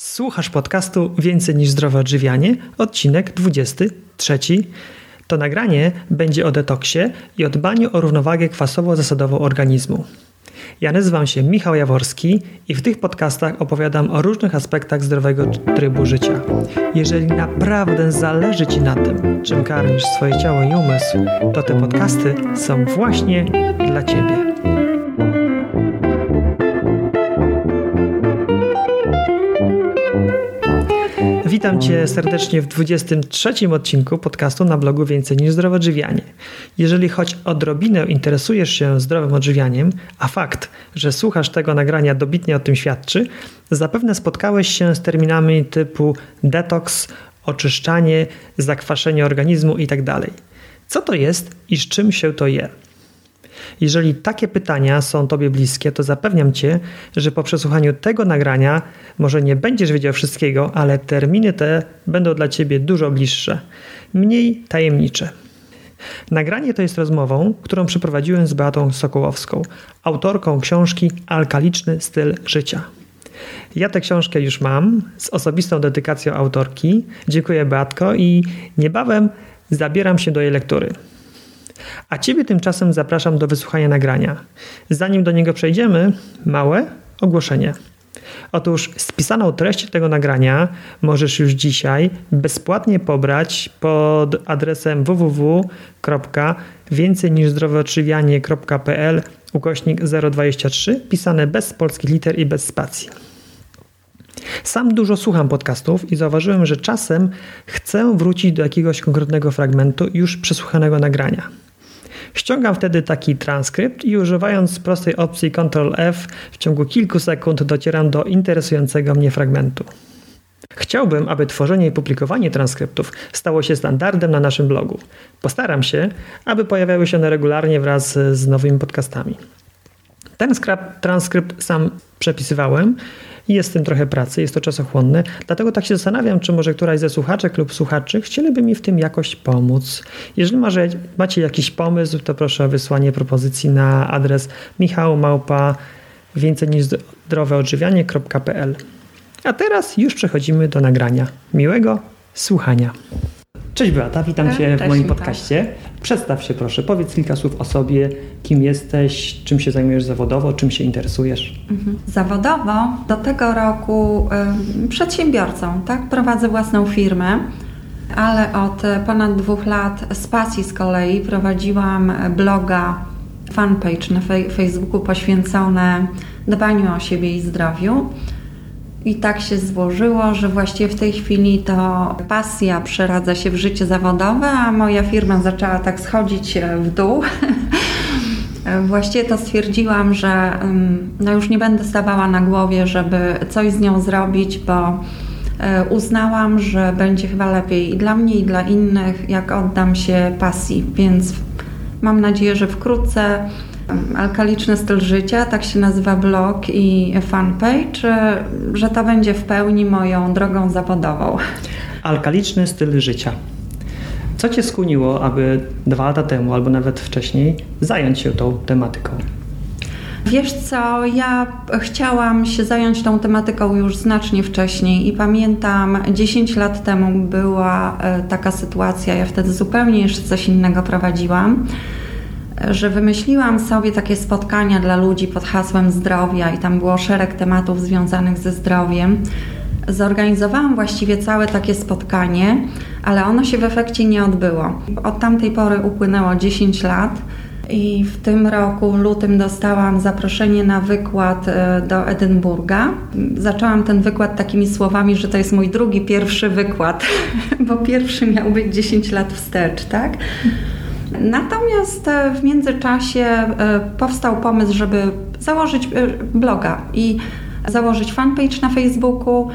Słuchasz podcastu Więcej niż zdrowe odżywianie, odcinek 23. To nagranie będzie o detoksie i o dbaniu o równowagę kwasowo-zasadową organizmu. Ja nazywam się Michał Jaworski i w tych podcastach opowiadam o różnych aspektach zdrowego trybu życia. Jeżeli naprawdę zależy Ci na tym, czym karmisz swoje ciało i umysł, to te podcasty są właśnie dla Ciebie. Witam Cię serdecznie w 23 odcinku podcastu na blogu Więcej niż zdrowe odżywianie. Jeżeli choć odrobinę interesujesz się zdrowym odżywianiem, a fakt, że słuchasz tego nagrania dobitnie o tym świadczy, zapewne spotkałeś się z terminami typu detoks, oczyszczanie, zakwaszenie organizmu itd. Co to jest i z czym się to je? Jeżeli takie pytania są Tobie bliskie, to zapewniam Cię, że po przesłuchaniu tego nagrania może nie będziesz wiedział wszystkiego, ale terminy te będą dla Ciebie dużo bliższe, mniej tajemnicze. Nagranie to jest rozmową, którą przeprowadziłem z Beatą Sokołowską, autorką książki Alkaliczny styl życia. Ja tę książkę już mam z osobistą dedykacją autorki. Dziękuję Beatko i niebawem zabieram się do jej lektury. A Ciebie tymczasem zapraszam do wysłuchania nagrania. Zanim do niego przejdziemy, małe ogłoszenie. Otóż spisaną treść tego nagrania możesz już dzisiaj bezpłatnie pobrać pod adresem www.więcejniżzdroweodżywianie.pl ukośnik 023 pisane bez polskich liter i bez spacji. Sam dużo słucham podcastów i zauważyłem, że czasem chcę wrócić do jakiegoś konkretnego fragmentu już przesłuchanego nagrania. Ściągam wtedy taki transkrypt i używając prostej opcji Ctrl F w ciągu kilku sekund docieram do interesującego mnie fragmentu. Chciałbym, aby tworzenie i publikowanie transkryptów stało się standardem na naszym blogu. Postaram się, aby pojawiały się one regularnie wraz z nowymi podcastami. Ten transkrypt sam przepisywałem jest w tym trochę pracy, jest to czasochłonne. Dlatego tak się zastanawiam, czy może któraś ze słuchaczek lub słuchaczy chcieliby mi w tym jakoś pomóc. Jeżeli może, macie jakiś pomysł, to proszę o wysłanie propozycji na adres michałmałpa więcej niż zdroweodżywianie.pl. A teraz już przechodzimy do nagrania. Miłego słuchania. Cześć Beata, witam Cię w moim podcaście. Przedstaw się proszę, powiedz kilka słów o sobie, kim jesteś, czym się zajmujesz zawodowo, czym się interesujesz. Mhm. Zawodowo do tego roku y, przedsiębiorcą, tak? Prowadzę własną firmę, ale od ponad dwóch lat z pasji z kolei prowadziłam bloga, fanpage na Facebooku poświęcone dbaniu o siebie i zdrowiu. I tak się złożyło, że właściwie w tej chwili to pasja przeradza się w życie zawodowe, a moja firma zaczęła tak schodzić e, w dół. Właściwie to stwierdziłam, że no już nie będę stawała na głowie, żeby coś z nią zrobić, bo e, uznałam, że będzie chyba lepiej i dla mnie, i dla innych, jak oddam się pasji. Więc mam nadzieję, że wkrótce Alkaliczny styl życia, tak się nazywa blog i fanpage, że to będzie w pełni moją drogą zawodową. Alkaliczny styl życia. Co Cię skłoniło, aby dwa lata temu albo nawet wcześniej zająć się tą tematyką? Wiesz co, ja chciałam się zająć tą tematyką już znacznie wcześniej i pamiętam 10 lat temu była e, taka sytuacja, ja wtedy zupełnie jeszcze coś innego prowadziłam że wymyśliłam sobie takie spotkania dla ludzi pod hasłem zdrowia i tam było szereg tematów związanych ze zdrowiem. Zorganizowałam właściwie całe takie spotkanie, ale ono się w efekcie nie odbyło. Od tamtej pory upłynęło 10 lat. I w tym roku, w lutym, dostałam zaproszenie na wykład e, do Edynburga. Zaczęłam ten wykład takimi słowami, że to jest mój drugi, pierwszy wykład, bo pierwszy miał być 10 lat wstecz, tak? Natomiast e, w międzyczasie e, powstał pomysł, żeby założyć e, bloga i założyć fanpage na Facebooku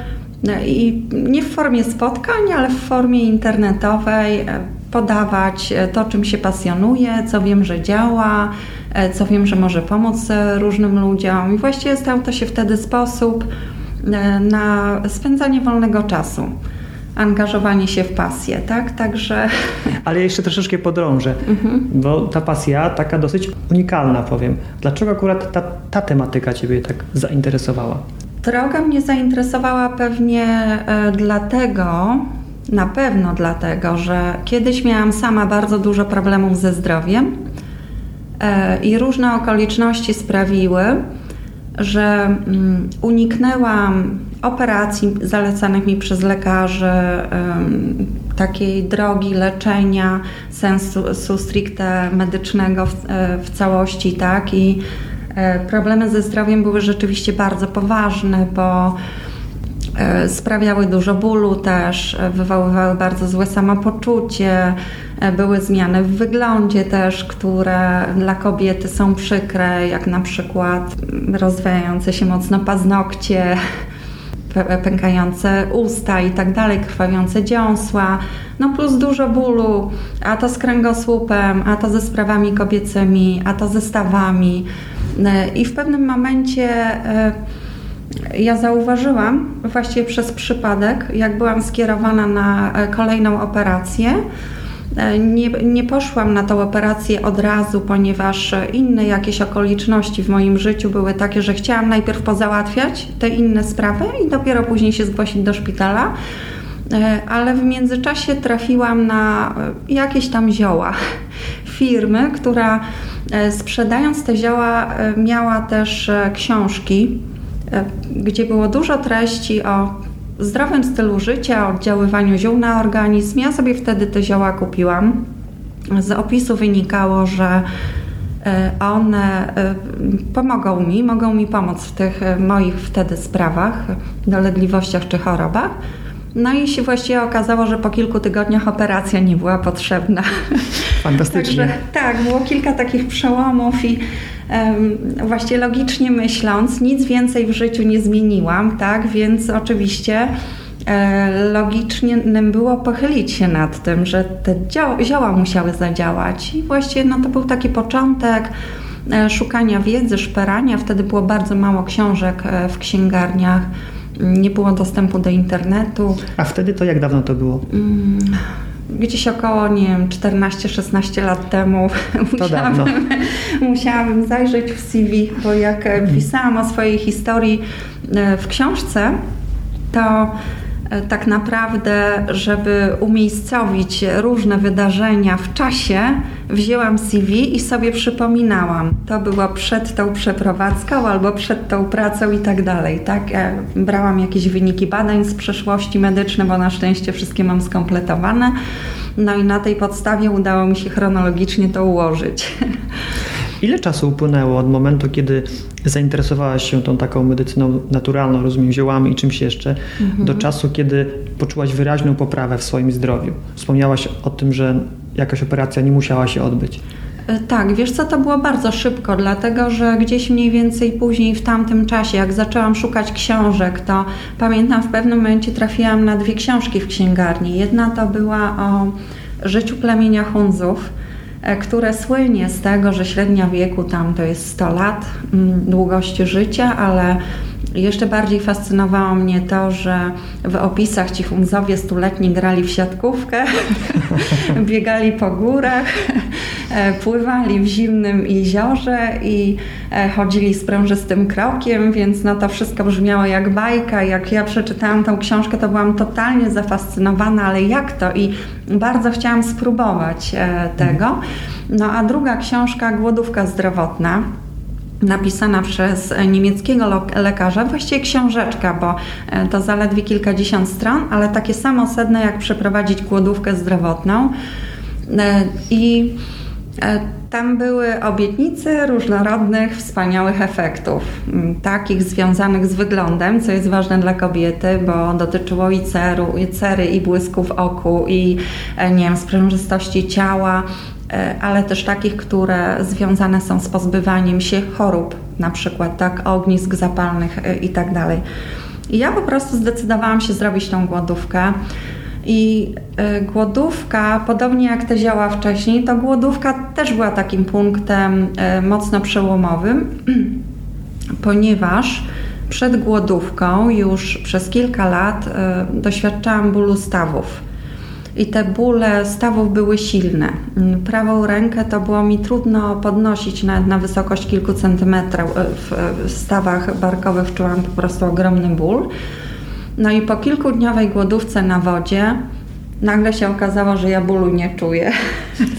i nie w formie spotkań, ale w formie internetowej podawać to, czym się pasjonuje, co wiem, że działa, co wiem, że może pomóc różnym ludziom. I właściwie stał to się wtedy sposób na spędzanie wolnego czasu angażowanie się w pasję, tak? Także... Ale jeszcze troszeczkę podrążę, mhm. bo ta pasja taka dosyć unikalna powiem. Dlaczego akurat ta, ta tematyka Ciebie tak zainteresowała? Droga mnie zainteresowała pewnie e, dlatego, na pewno dlatego, że kiedyś miałam sama bardzo dużo problemów ze zdrowiem e, i różne okoliczności sprawiły, że mm, uniknęłam operacji zalecanych mi przez lekarzy, takiej drogi leczenia sensu stricte medycznego w, e, w całości, tak? I e, problemy ze zdrowiem były rzeczywiście bardzo poważne, bo e, sprawiały dużo bólu też, wywoływały bardzo złe samopoczucie, były zmiany w wyglądzie też, które dla kobiety są przykre, jak na przykład rozwijające się mocno paznokcie, pękające usta i tak dalej, krwawiące dziąsła, no plus dużo bólu, a to z kręgosłupem, a to ze sprawami kobiecymi, a to ze stawami. E, I w pewnym momencie e, ja zauważyłam, właściwie przez przypadek, jak byłam skierowana na e, kolejną operację, E, nie, nie poszłam na tą operację od razu, ponieważ inne jakieś okoliczności w moim życiu były takie, że chciałam najpierw pozałatwiać te inne sprawy i dopiero później się zgłosić do szpitala. E, ale w międzyczasie trafiłam na jakieś tam zioła firmy, która e, sprzedając te zioła miała też książki, gdzie było dużo treści o zdrowym stylu życia, oddziaływaniu ziół na organizm. Ja sobie wtedy te zioła kupiłam. Z opisu wynikało, że e, one e, pomogą mi, mogą mi pomóc w tych e, moich wtedy sprawach, dolegliwościach czy chorobach. No i się właściwie okazało, że po kilku tygodniach operacja nie była potrzebna. Fantastycznie. Także, tak, było kilka takich przełomów i Właściwie logicznie myśląc, nic więcej w życiu nie zmieniłam, tak? Więc oczywiście e, logicznym było pochylić się nad tym, że te zioła musiały zadziałać. I właściwie no, to był taki początek e, szukania wiedzy, szperania. Wtedy było bardzo mało książek e, w księgarniach, nie było dostępu do internetu. A wtedy to jak dawno to było? Gdzieś około, nie wiem, 14-16 lat temu musiałabym, musiałabym zajrzeć w CV, bo jak pisałam o swojej historii e, w książce, to tak naprawdę, żeby umiejscowić różne wydarzenia w czasie, wzięłam CV i sobie przypominałam. To było przed tą przeprowadzką albo przed tą pracą i tak dalej. Tak? Ja brałam jakieś wyniki badań z przeszłości medycznej, bo na szczęście wszystkie mam skompletowane. No i na tej podstawie udało mi się chronologicznie to ułożyć. Ile czasu upłynęło od momentu, kiedy zainteresowałaś się tą taką medycyną naturalną, rozumiem, ziołami i czymś jeszcze, mhm. do czasu, kiedy poczułaś wyraźną poprawę w swoim zdrowiu? Wspomniałaś o tym, że jakaś operacja nie musiała się odbyć. E, tak, wiesz co, to było bardzo szybko, dlatego że gdzieś mniej więcej później w tamtym czasie, jak zaczęłam szukać książek, to pamiętam w pewnym momencie trafiłam na dwie książki w księgarni. Jedna to była o życiu plemienia Hunzów, które słynie z tego, że średnia wieku tam to jest 100 lat mm, długości życia, ale jeszcze bardziej fascynowało mnie to, że w opisach ci Hunzowie stuletni grali w siatkówkę, biegali po górach, e, pływali w zimnym jeziorze i e, chodzili sprężystym krokiem, więc no to wszystko brzmiało jak bajka. Jak ja przeczytałam tą książkę, to byłam totalnie zafascynowana, ale jak to? I bardzo chciałam spróbować e, tego. No a druga książka, Głodówka zdrowotna, napisana przez niemieckiego lekarza, właściwie książeczka, bo e, to zaledwie kilkadziesiąt stron, ale takie samo sedne jak przeprowadzić głodówkę zdrowotną. E, I e, tam były obietnice różnorodnych, wspaniałych efektów, takich związanych z wyglądem, co jest ważne dla kobiety, bo dotyczyło i ceru, i cery, i błysku w oku, i nie wiem, sprężystości ciała, E, ale też takich, które związane są z pozbywaniem się chorób, na przykład tak, ognisk zapalnych e, i tak. I ja po prostu zdecydowałam się zrobić tą głodówkę. I e, głodówka, podobnie jak te zioła wcześniej, to głodówka też była takim punktem mocno przełomowym, ponieważ przed głodówką już przez kilka lat doświadczałam bólu stawów i te bóle stawów były silne. Mm, prawą rękę to było mi trudno podnosić nawet na wysokość kilku centymetrów. E, w stawach barkowych czułam po prostu ogromny ból. No i po kilkudniowej głodówce na wodzie nagle się okazało, że ja bólu nie czuję.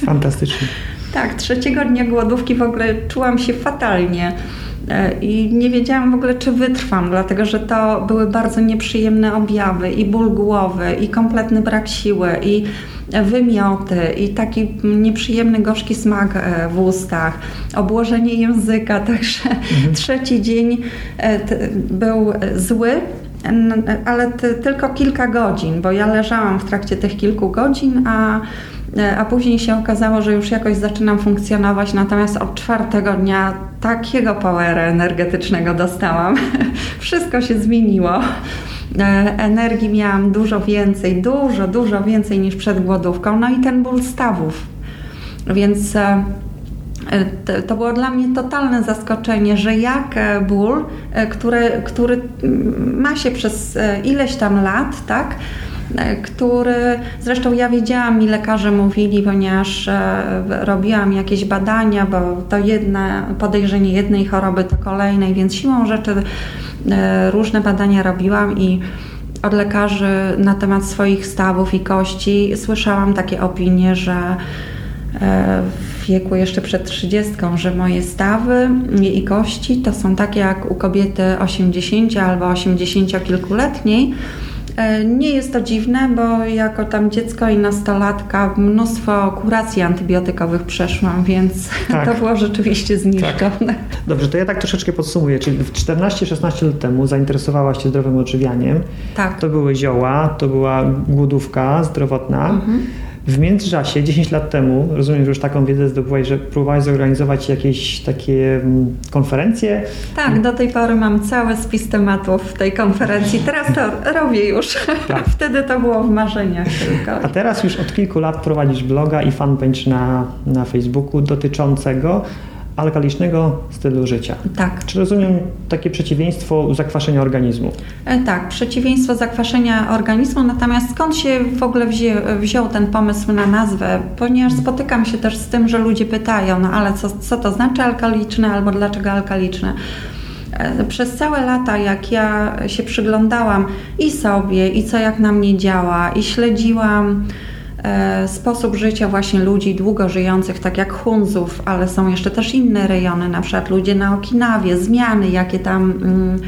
Fantastycznie. tak, trzeciego dnia głodówki w ogóle czułam się fatalnie. E, I nie wiedziałam w ogóle, czy wytrwam, dlatego że to były bardzo nieprzyjemne objawy i ból głowy, i kompletny brak siły, i wymioty, i taki nieprzyjemny, gorzki smak e, w ustach, obłożenie języka. Także mhm. trzeci dzień e, był zły, ale tylko kilka godzin, bo ja leżałam w trakcie tych kilku godzin, a a później się okazało, że już jakoś zaczynam funkcjonować, natomiast od czwartego dnia takiego powera energetycznego dostałam. Wszystko się zmieniło. E, energii miałam dużo więcej, dużo, dużo więcej niż przed głodówką. No i ten ból stawów. Więc e, to było dla mnie totalne zaskoczenie, że jak ból, który, który ma się przez ileś tam lat, tak, E, który zresztą ja wiedziałam, mi lekarze mówili, ponieważ e, robiłam jakieś badania, bo to jedne podejrzenie jednej choroby to kolejnej, więc siłą rzeczy e, różne badania robiłam i od lekarzy na temat swoich stawów i kości słyszałam takie opinie, że w wieku jeszcze przed 30, że moje stawy i kości to są takie jak u kobiety 80 albo 80 kilkuletniej E, nie jest to dziwne, bo jako tam dziecko i nastolatka mnóstwo kuracji antybiotykowych przeszłam, więc tak. to było rzeczywiście zniszczone. Tak. Dobrze, to ja tak troszeczkę podsumuję. Czyli 14-16 lat temu zainteresowałaś się zdrowym odżywianiem. Tak. To były zioła, to była głodówka zdrowotna. Mhm. W międzyczasie, 10 lat temu, rozumiem, że już taką wiedzę zdobyłaś, że próbowałaś zorganizować jakieś takie mm, konferencje? Tak, do tej pory mam cały spis tematów tej konferencji. Teraz to robię już. Tak. Wtedy to było w marzeniach tylko. A teraz już od kilku lat prowadzisz bloga i fanpage na, na Facebooku dotyczącego alkalicznego stylu życia. Tak. Czy rozumiem takie przeciwieństwo zakwaszenia organizmu? E, tak, przeciwieństwo zakwaszenia organizmu, natomiast skąd się w ogóle wzię, wziął ten pomysł na nazwę? Ponieważ spotykam się też z tym, że ludzie pytają, no ale co, co to znaczy alkaliczne albo dlaczego alkaliczne? E, przez całe lata, jak ja się przyglądałam i sobie, i co jak na mnie działa, i śledziłam sposób życia właśnie ludzi długo żyjących, tak jak Hunzów, ale są jeszcze też inne rejony, na przykład ludzie na Okinawie, zmiany, jakie tam mm,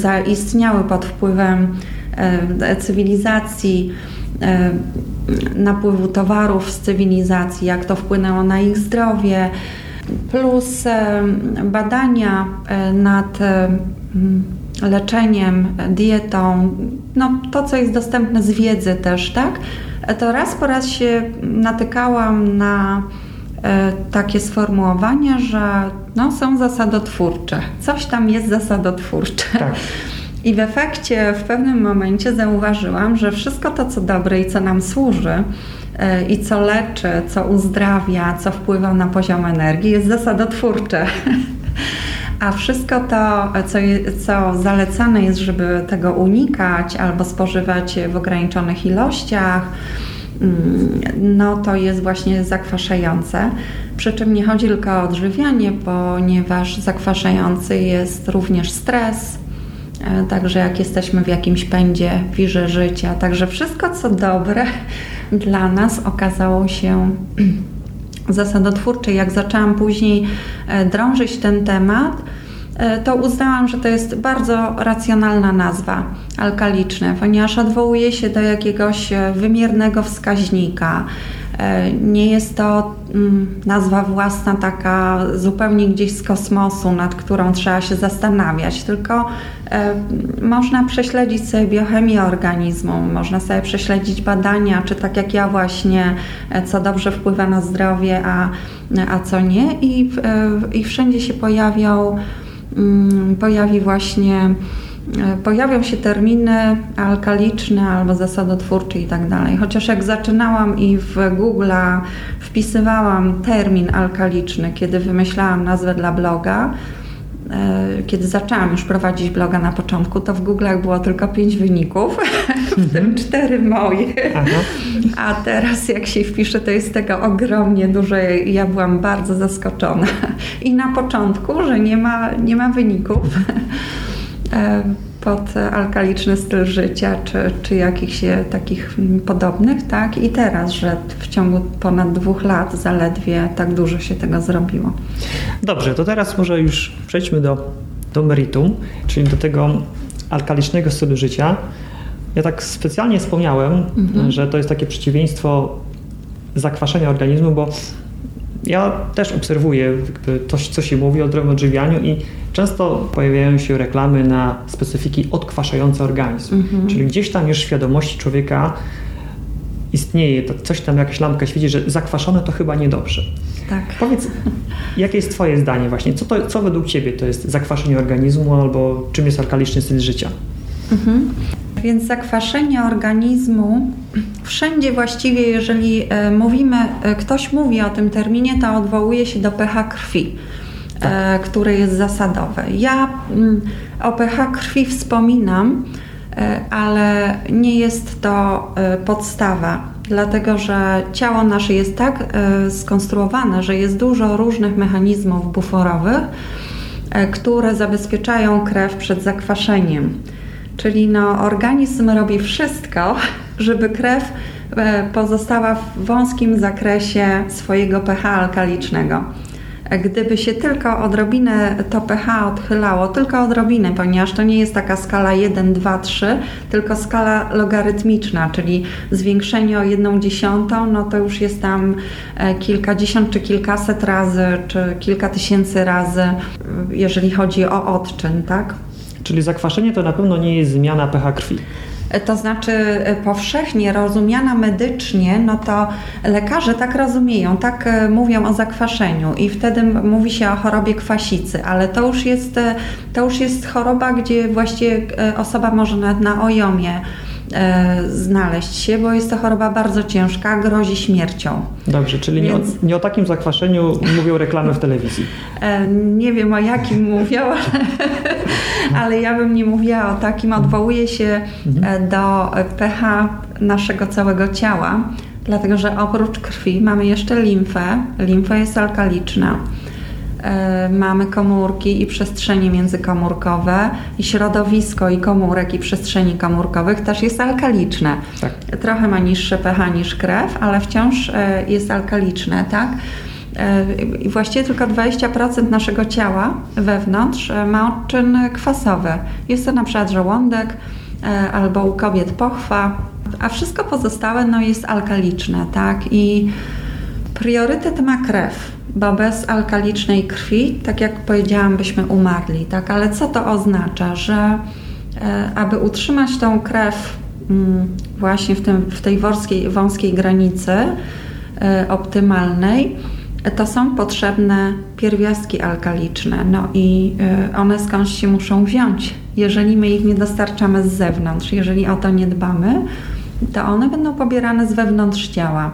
zaistniały pod wpływem e, cywilizacji, e, napływu towarów z cywilizacji, jak to wpłynęło na ich zdrowie, plus badania nad leczeniem, dietą, no to, co jest dostępne z wiedzy też, tak? To raz po raz się natykałam na e, takie sformułowanie, że no, są zasadotwórcze. Coś tam jest zasadotwórcze. Tak. I w efekcie w pewnym momencie zauważyłam, że wszystko to, co dobre i co nam służy, e, i co leczy, co uzdrawia, co wpływa na poziom energii, jest zasadotwórcze. A wszystko to, co, co zalecane jest, żeby tego unikać albo spożywać w ograniczonych ilościach, mm, no to jest właśnie zakwaszające. Przy czym nie chodzi tylko o odżywianie, ponieważ zakwaszający jest również stres, e, Także jak jesteśmy w jakimś pędzie, wirze życia, także wszystko co dobre dla nas okazało się zasadotwórczej, jak zaczęłam później e, drążyć ten temat, e, to uznałam, że to jest bardzo racjonalna nazwa alkaliczne, ponieważ odwołuje się do jakiegoś e, wymiernego wskaźnika. Nie jest to mm, nazwa własna, taka zupełnie gdzieś z kosmosu, nad którą trzeba się zastanawiać, tylko E, można prześledzić sobie biochemię organizmu, można sobie prześledzić badania, czy tak jak ja właśnie, e, co dobrze wpływa na zdrowie, a, a co nie. I, e, i wszędzie się pojawią, mm, pojawi właśnie pojawią się terminy alkaliczne albo zasadotwórcze i tak dalej. Chociaż jak zaczynałam i w Google wpisywałam termin alkaliczny, kiedy wymyślałam nazwę dla bloga, e, kiedy zaczęłam już prowadzić bloga na początku, to w Google'ach było tylko pięć wyników, w tym cztery moje. Aha. A teraz jak się wpisze, to jest tego ogromnie dużo. Ja byłam bardzo zaskoczona. I na początku, że nie ma, nie ma wyników. E, pod alkaliczny styl życia, czy, czy jakichś takich podobnych, tak? I teraz, że w ciągu ponad dwóch lat zaledwie tak dużo się tego zrobiło. Dobrze, to teraz może już przejdźmy do, do meritum, czyli do tego alkalicznego stylu życia. Ja tak specjalnie wspomniałem, mhm. że to jest takie przeciwieństwo zakwaszenia organizmu, bo ja też obserwuję to, co się mówi o zdrowym odżywianiu i często pojawiają się reklamy na specyfiki odkwaszające organizm. Mhm. Czyli gdzieś tam już w świadomości człowieka istnieje, to coś tam, jakaś lampka świeci, że zakwaszone to chyba niedobrze. Tak. Powiedz, jakie jest Twoje zdanie właśnie? Co, to, co według Ciebie to jest zakwaszenie organizmu albo czym jest alkaliczny styl życia? Mhm. Więc zakwaszenie organizmu, wszędzie właściwie, jeżeli e, mówimy, e, ktoś mówi o tym terminie, to odwołuje się do pH krwi. Tak. Które jest zasadowe. Ja mm, o pH krwi wspominam, ale nie jest to podstawa, dlatego że ciało nasze jest tak skonstruowane, że jest dużo różnych mechanizmów buforowych, które zabezpieczają krew przed zakwaszeniem. Czyli no, organizm robi wszystko, żeby krew e, pozostała w wąskim zakresie swojego pH alkalicznego. Gdyby się tylko odrobinę to pH odchylało, tylko odrobinę, ponieważ to nie jest taka skala 1, 2, 3, tylko skala logarytmiczna, czyli zwiększenie o jedną dziesiątą, no to już jest tam e, kilkadziesiąt czy kilkaset razy, czy kilka tysięcy razy, jeżeli chodzi o odczyn, tak? Czyli zakwaszenie to na pewno nie jest zmiana pH krwi. To znaczy e, powszechnie rozumiana medycznie, no to lekarze tak rozumieją, tak e, mówią o zakwaszeniu i wtedy mówi się o chorobie kwasicy, ale to już jest, e, to już jest choroba, gdzie właściwie osoba może nawet na ojomie e, znaleźć się, bo jest to choroba bardzo ciężka, grozi śmiercią. Dobrze, czyli Więc... nie, o, nie, o, takim zakwaszeniu mówią reklamy w telewizji. E, nie wiem o jakim mówią, ale, ale ja bym nie mówiła o takim. Odwołuję się mhm. do pH naszego całego ciała, dlatego że oprócz krwi mamy jeszcze limfę. Limfa jest alkaliczna. E, mamy komórki i przestrzenie międzykomórkowe i środowisko i komórek i przestrzeni komórkowych też jest alkaliczne. Tak. Trochę ma niższe pH niż krew, ale wciąż e, jest alkaliczne, tak? E, I właściwie tylko 20% naszego ciała wewnątrz ma odczyn kwasowy. Jest to na przykład żołądek albo u kobiet pochwa, a wszystko pozostałe no, jest alkaliczne, tak? I priorytet ma krew bo bez alkalicznej krwi, tak jak powiedziałam, byśmy umarli, tak? Ale co to oznacza? Że e, aby utrzymać tą krew mm, właśnie w, tym, w tej wąskiej, wąskiej granicy e, optymalnej, to są potrzebne pierwiastki alkaliczne. No i e, one skądś się muszą wziąć. Jeżeli my ich nie dostarczamy z zewnątrz, jeżeli o to nie dbamy, to one będą pobierane z wewnątrz ciała.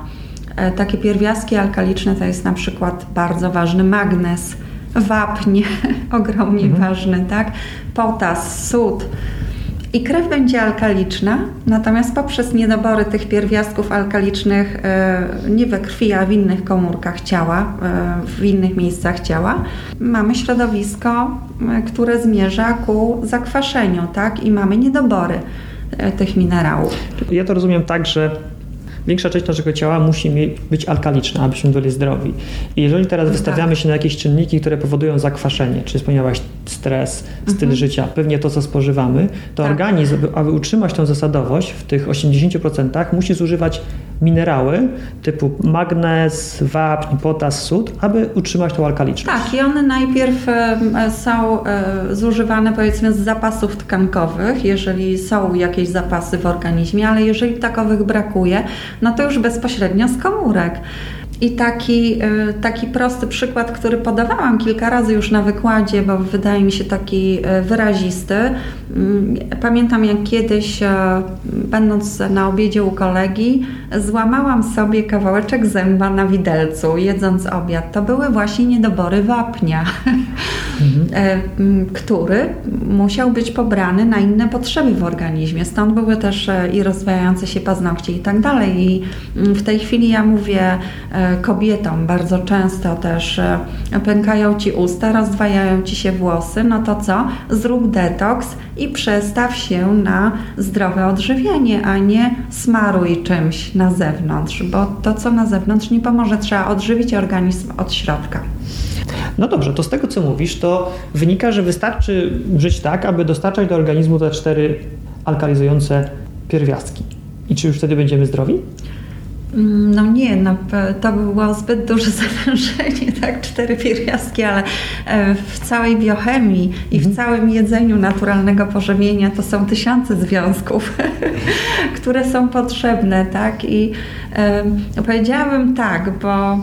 E, takie pierwiastki alkaliczne to jest na przykład bardzo ważny magnez, wapń, ogromnie mhm. ważny, tak? potas, sód. I krew będzie alkaliczna, natomiast poprzez niedobory tych pierwiastków alkalicznych e, nie we krwi, a w innych komórkach ciała, e, w innych miejscach ciała, mamy środowisko, które zmierza ku zakwaszeniu, tak? I mamy niedobory tych minerałów. Ja to rozumiem tak, że większa część naszego ciała musi być alkaliczna, abyśmy byli zdrowi. I jeżeli teraz no wystawiamy tak. się na jakieś czynniki, które powodują zakwaszenie, czy wspomniałaś stres, styl mhm. życia, pewnie to, co spożywamy, to tak. organizm, aby utrzymać tą zasadowość w tych 80%, musi zużywać minerały typu magnez, wapń, potas, sód, aby utrzymać tą alkaliczność. Tak, i one najpierw są e, zużywane powiedzmy z zapasów tkankowych, jeżeli są jakieś zapasy w organizmie, ale jeżeli takowych brakuje, no to już bezpośrednio z komórek. I taki, y, taki prosty przykład, który podawałam kilka razy już na wykładzie, bo wydaje mi się taki y, wyrazisty. Mm, pamiętam jak kiedyś, y, będąc na obiedzie u kolegi, złamałam sobie kawałeczek zęba na widelcu, jedząc obiad. To były właśnie niedobory wapnia, mhm. który musiał być pobrany na inne potrzeby w organizmie. Stąd były też i rozwijające się paznokcie i tak dalej. I mm, w tej chwili ja mówię, kobietom bardzo często też e, pękają ci usta, rozdwajają ci się włosy, no to co? Zrób detoks i przestaw się na zdrowe odżywienie, a nie smaruj czymś na zewnątrz, bo to co na zewnątrz nie pomoże, trzeba odżywić organizm od środka. No dobrze, to z tego co mówisz, to wynika, że wystarczy żyć tak, aby dostarczać do organizmu te cztery alkalizujące pierwiastki. I czy już wtedy będziemy zdrowi? Mm, no nie, no, to by było zbyt duże zawężenie, tak, cztery pierwiastki, ale e, w całej biochemii i w mhm. całym jedzeniu naturalnego pożywienia to są tysiące związków, które są potrzebne, tak, i e, powiedziałabym tak, bo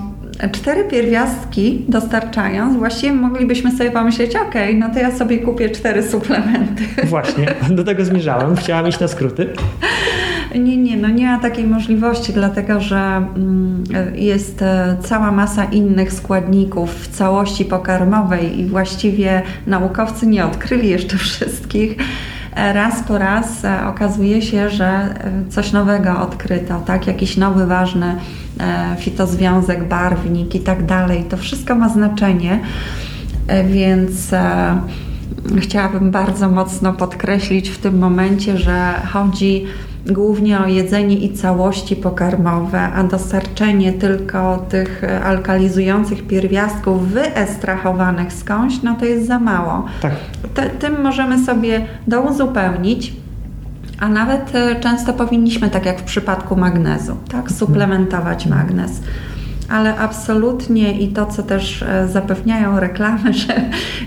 cztery pierwiastki dostarczając, właściwie moglibyśmy sobie pomyśleć, ok, no to ja sobie kupię cztery suplementy. Właśnie, do tego zmierzałem, chciałam iść na skróty. Nie, nie, no nie ma takiej możliwości, dlatego że mm, jest e, cała masa innych składników w całości pokarmowej i właściwie naukowcy nie odkryli jeszcze wszystkich. E, raz po raz e, okazuje się, że coś nowego odkryto, tak? Jakiś nowy, ważny fitozwiązek, barwnik i tak dalej. To wszystko ma znaczenie, więc chciałabym bardzo mocno podkreślić w tym momencie, że chodzi głównie o jedzenie i całości pokarmowe, a dostarczenie tylko tych alkalizujących pierwiastków wyestrachowanych skądś, no to jest za mało. Tak. tym możemy sobie douzupełnić a nawet e, często powinniśmy, tak jak w przypadku magnezu, tak, suplementować magnez ale absolutnie i to, co też e, zapewniają reklamy, że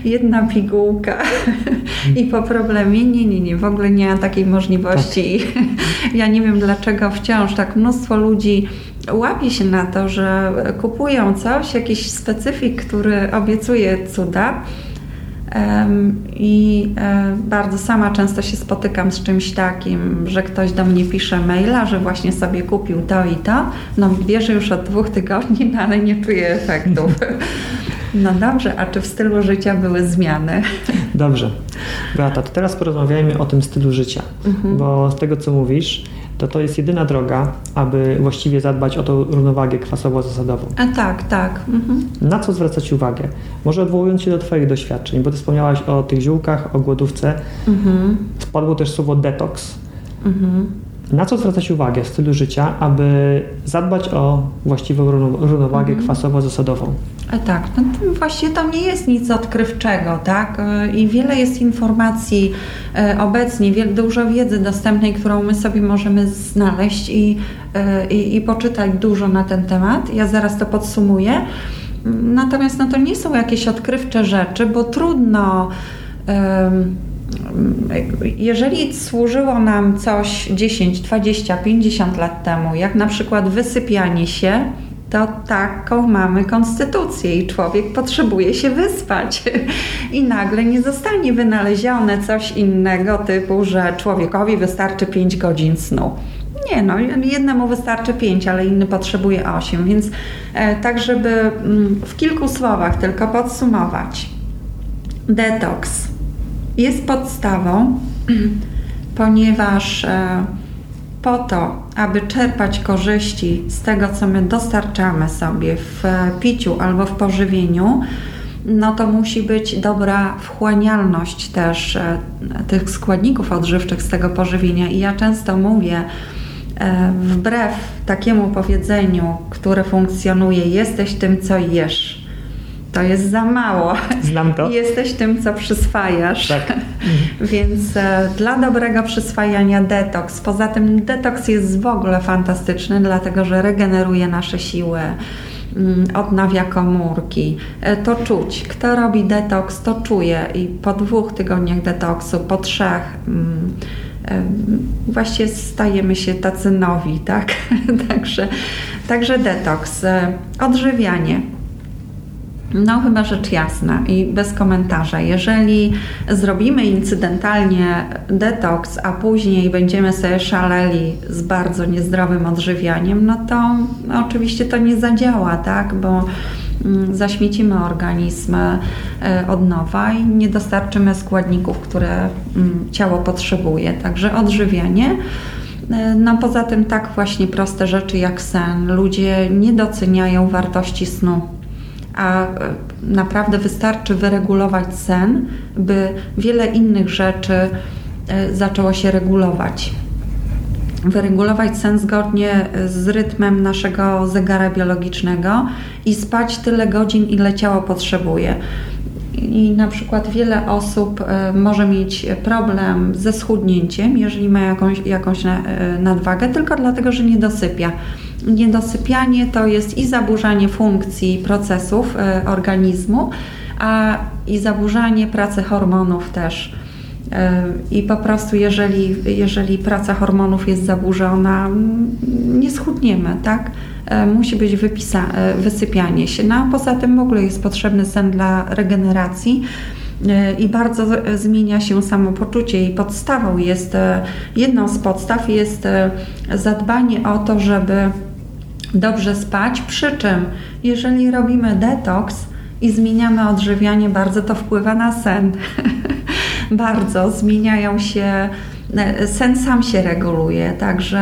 jedna pigułka i po problemie, nie, nie, nie, w ogóle nie ma takiej możliwości. Tak. Ja nie wiem, dlaczego wciąż tak mnóstwo ludzi łapie się na to, że kupują coś, jakiś specyfik, który obiecuje cuda, i e, bardzo sama często się spotykam z czymś takim, że ktoś do mnie pisze maila, że właśnie sobie kupił to i to. No bierze już od dwóch tygodni, no ale nie czuje efektów. No dobrze, a czy w stylu życia były zmiany? Dobrze. Beata, to teraz porozmawiajmy o tym stylu życia, mhm. bo z tego co mówisz, to to jest jedyna droga, aby właściwie zadbać o tą równowagę kwasowo-zasadową. A tak, tak. Mhm. Na co zwracać uwagę? Może odwołując się do Twoich doświadczeń, bo Ty wspomniałaś o tych ziółkach, o głodówce. Mhm. Spadło też słowo detoks. Mhm. Na co zwracać uwagę w stylu życia, aby zadbać o właściwą równowagę mhm. kwasowo-zasadową? E, tak, no to właściwie to nie jest nic odkrywczego, tak? E, I wiele jest informacji e, obecnie, wiele, dużo wiedzy dostępnej, którą my sobie możemy znaleźć i, i, i poczytać dużo na ten temat. Ja zaraz to podsumuję. Natomiast no, to nie są jakieś odkrywcze rzeczy, bo trudno. Um, jeżeli służyło nam coś 10, 20, 50 lat temu, jak na przykład wysypianie się, to taką mamy konstytucję i człowiek potrzebuje się wyspać. I nagle nie zostanie wynalezione coś innego typu, że człowiekowi wystarczy 5 godzin snu. Nie, no jednemu wystarczy 5, ale inny potrzebuje 8, więc e, tak, żeby mm, w kilku słowach tylko podsumować. Detoks jest podstawą, ponieważ e, po to, aby czerpać korzyści z tego, co my dostarczamy sobie w piciu albo w pożywieniu, no to musi być dobra wchłanialność też e, tych składników odżywczych z tego pożywienia. I ja często mówię, e, wbrew takiemu powiedzeniu, które funkcjonuje, jesteś tym, co jesz to jest za mało. Znam to. Jesteś tym, co przyswajasz. Tak. Więc e, dla dobrego przyswajania detoks. Poza tym detoks jest w ogóle fantastyczny, dlatego że regeneruje nasze siły, mm, odnawia komórki. E, to czuć. Kto robi detoks, to czuje i po dwóch tygodniach detoksu, po trzech. Mm, Właściwie stajemy się tacy nowi, tak? także, także detoks, odżywianie. No, chyba rzecz jasna i bez komentarza. Jeżeli zrobimy incydentalnie detoks, a później będziemy sobie szaleli z bardzo niezdrowym odżywianiem, no to no, oczywiście to nie zadziała, tak? Bo mm, zaśmiecimy organizm e, od nowa i nie dostarczymy składników, które mm, ciało potrzebuje. Także odżywianie. E, no poza tym tak właśnie proste rzeczy jak sen. Ludzie nie doceniają wartości snu a e, naprawdę wystarczy wyregulować sen, by wiele innych rzeczy e, zaczęło się regulować. Wyregulować sen zgodnie z rytmem naszego zegara biologicznego i spać tyle godzin, ile ciało potrzebuje. I na przykład wiele osób e, może mieć problem ze schudnięciem, jeżeli ma jakąś, jakąś nadwagę, tylko dlatego, że nie dosypia. Niedosypianie to jest i zaburzanie funkcji procesów e, organizmu, a i zaburzanie pracy hormonów też. E, I po prostu, jeżeli, jeżeli praca hormonów jest zaburzona, nie schudniemy, tak? E, musi być wypisa, wysypianie się. No, a poza tym w ogóle jest potrzebny sen dla regeneracji i bardzo zmienia się samopoczucie i podstawą jest, jedną z podstaw jest zadbanie o to, żeby dobrze spać, przy czym jeżeli robimy detoks i zmieniamy odżywianie, bardzo to wpływa na sen. bardzo zmieniają się, e, sen sam się reguluje, także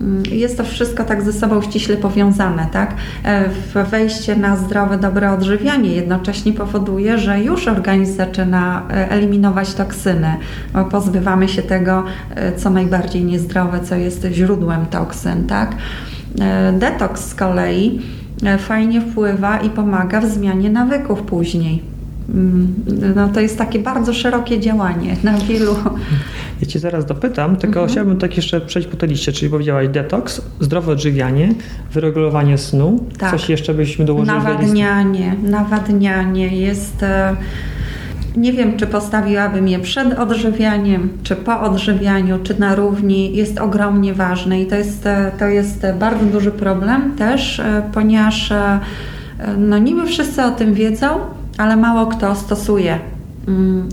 mm, jest to wszystko tak ze sobą ściśle powiązane, tak? E, wejście na zdrowe, dobre odżywianie jednocześnie powoduje, że już organizm zaczyna e, eliminować toksyny, pozbywamy się tego, co najbardziej niezdrowe, co jest źródłem toksyn, tak? E, detoks z kolei e, fajnie wpływa i pomaga w zmianie nawyków później. Mm, no to jest takie bardzo szerokie działanie na wielu. Ja Cię zaraz dopytam, tylko mhm. chciałbym tak jeszcze przejść po tej liście, czyli powiedziałaś detoks, zdrowe odżywianie, wyregulowanie snu, tak. coś jeszcze byśmy dołożyli? Nawadnianie, nawadnianie jest e, nie wiem, czy postawiłabym je przed odżywianiem, czy po odżywianiu, czy na równi. Jest ogromnie ważne i to jest, to jest bardzo duży problem też, e, ponieważ e, no niby wszyscy o tym wiedzą, ale mało kto stosuje. Mm,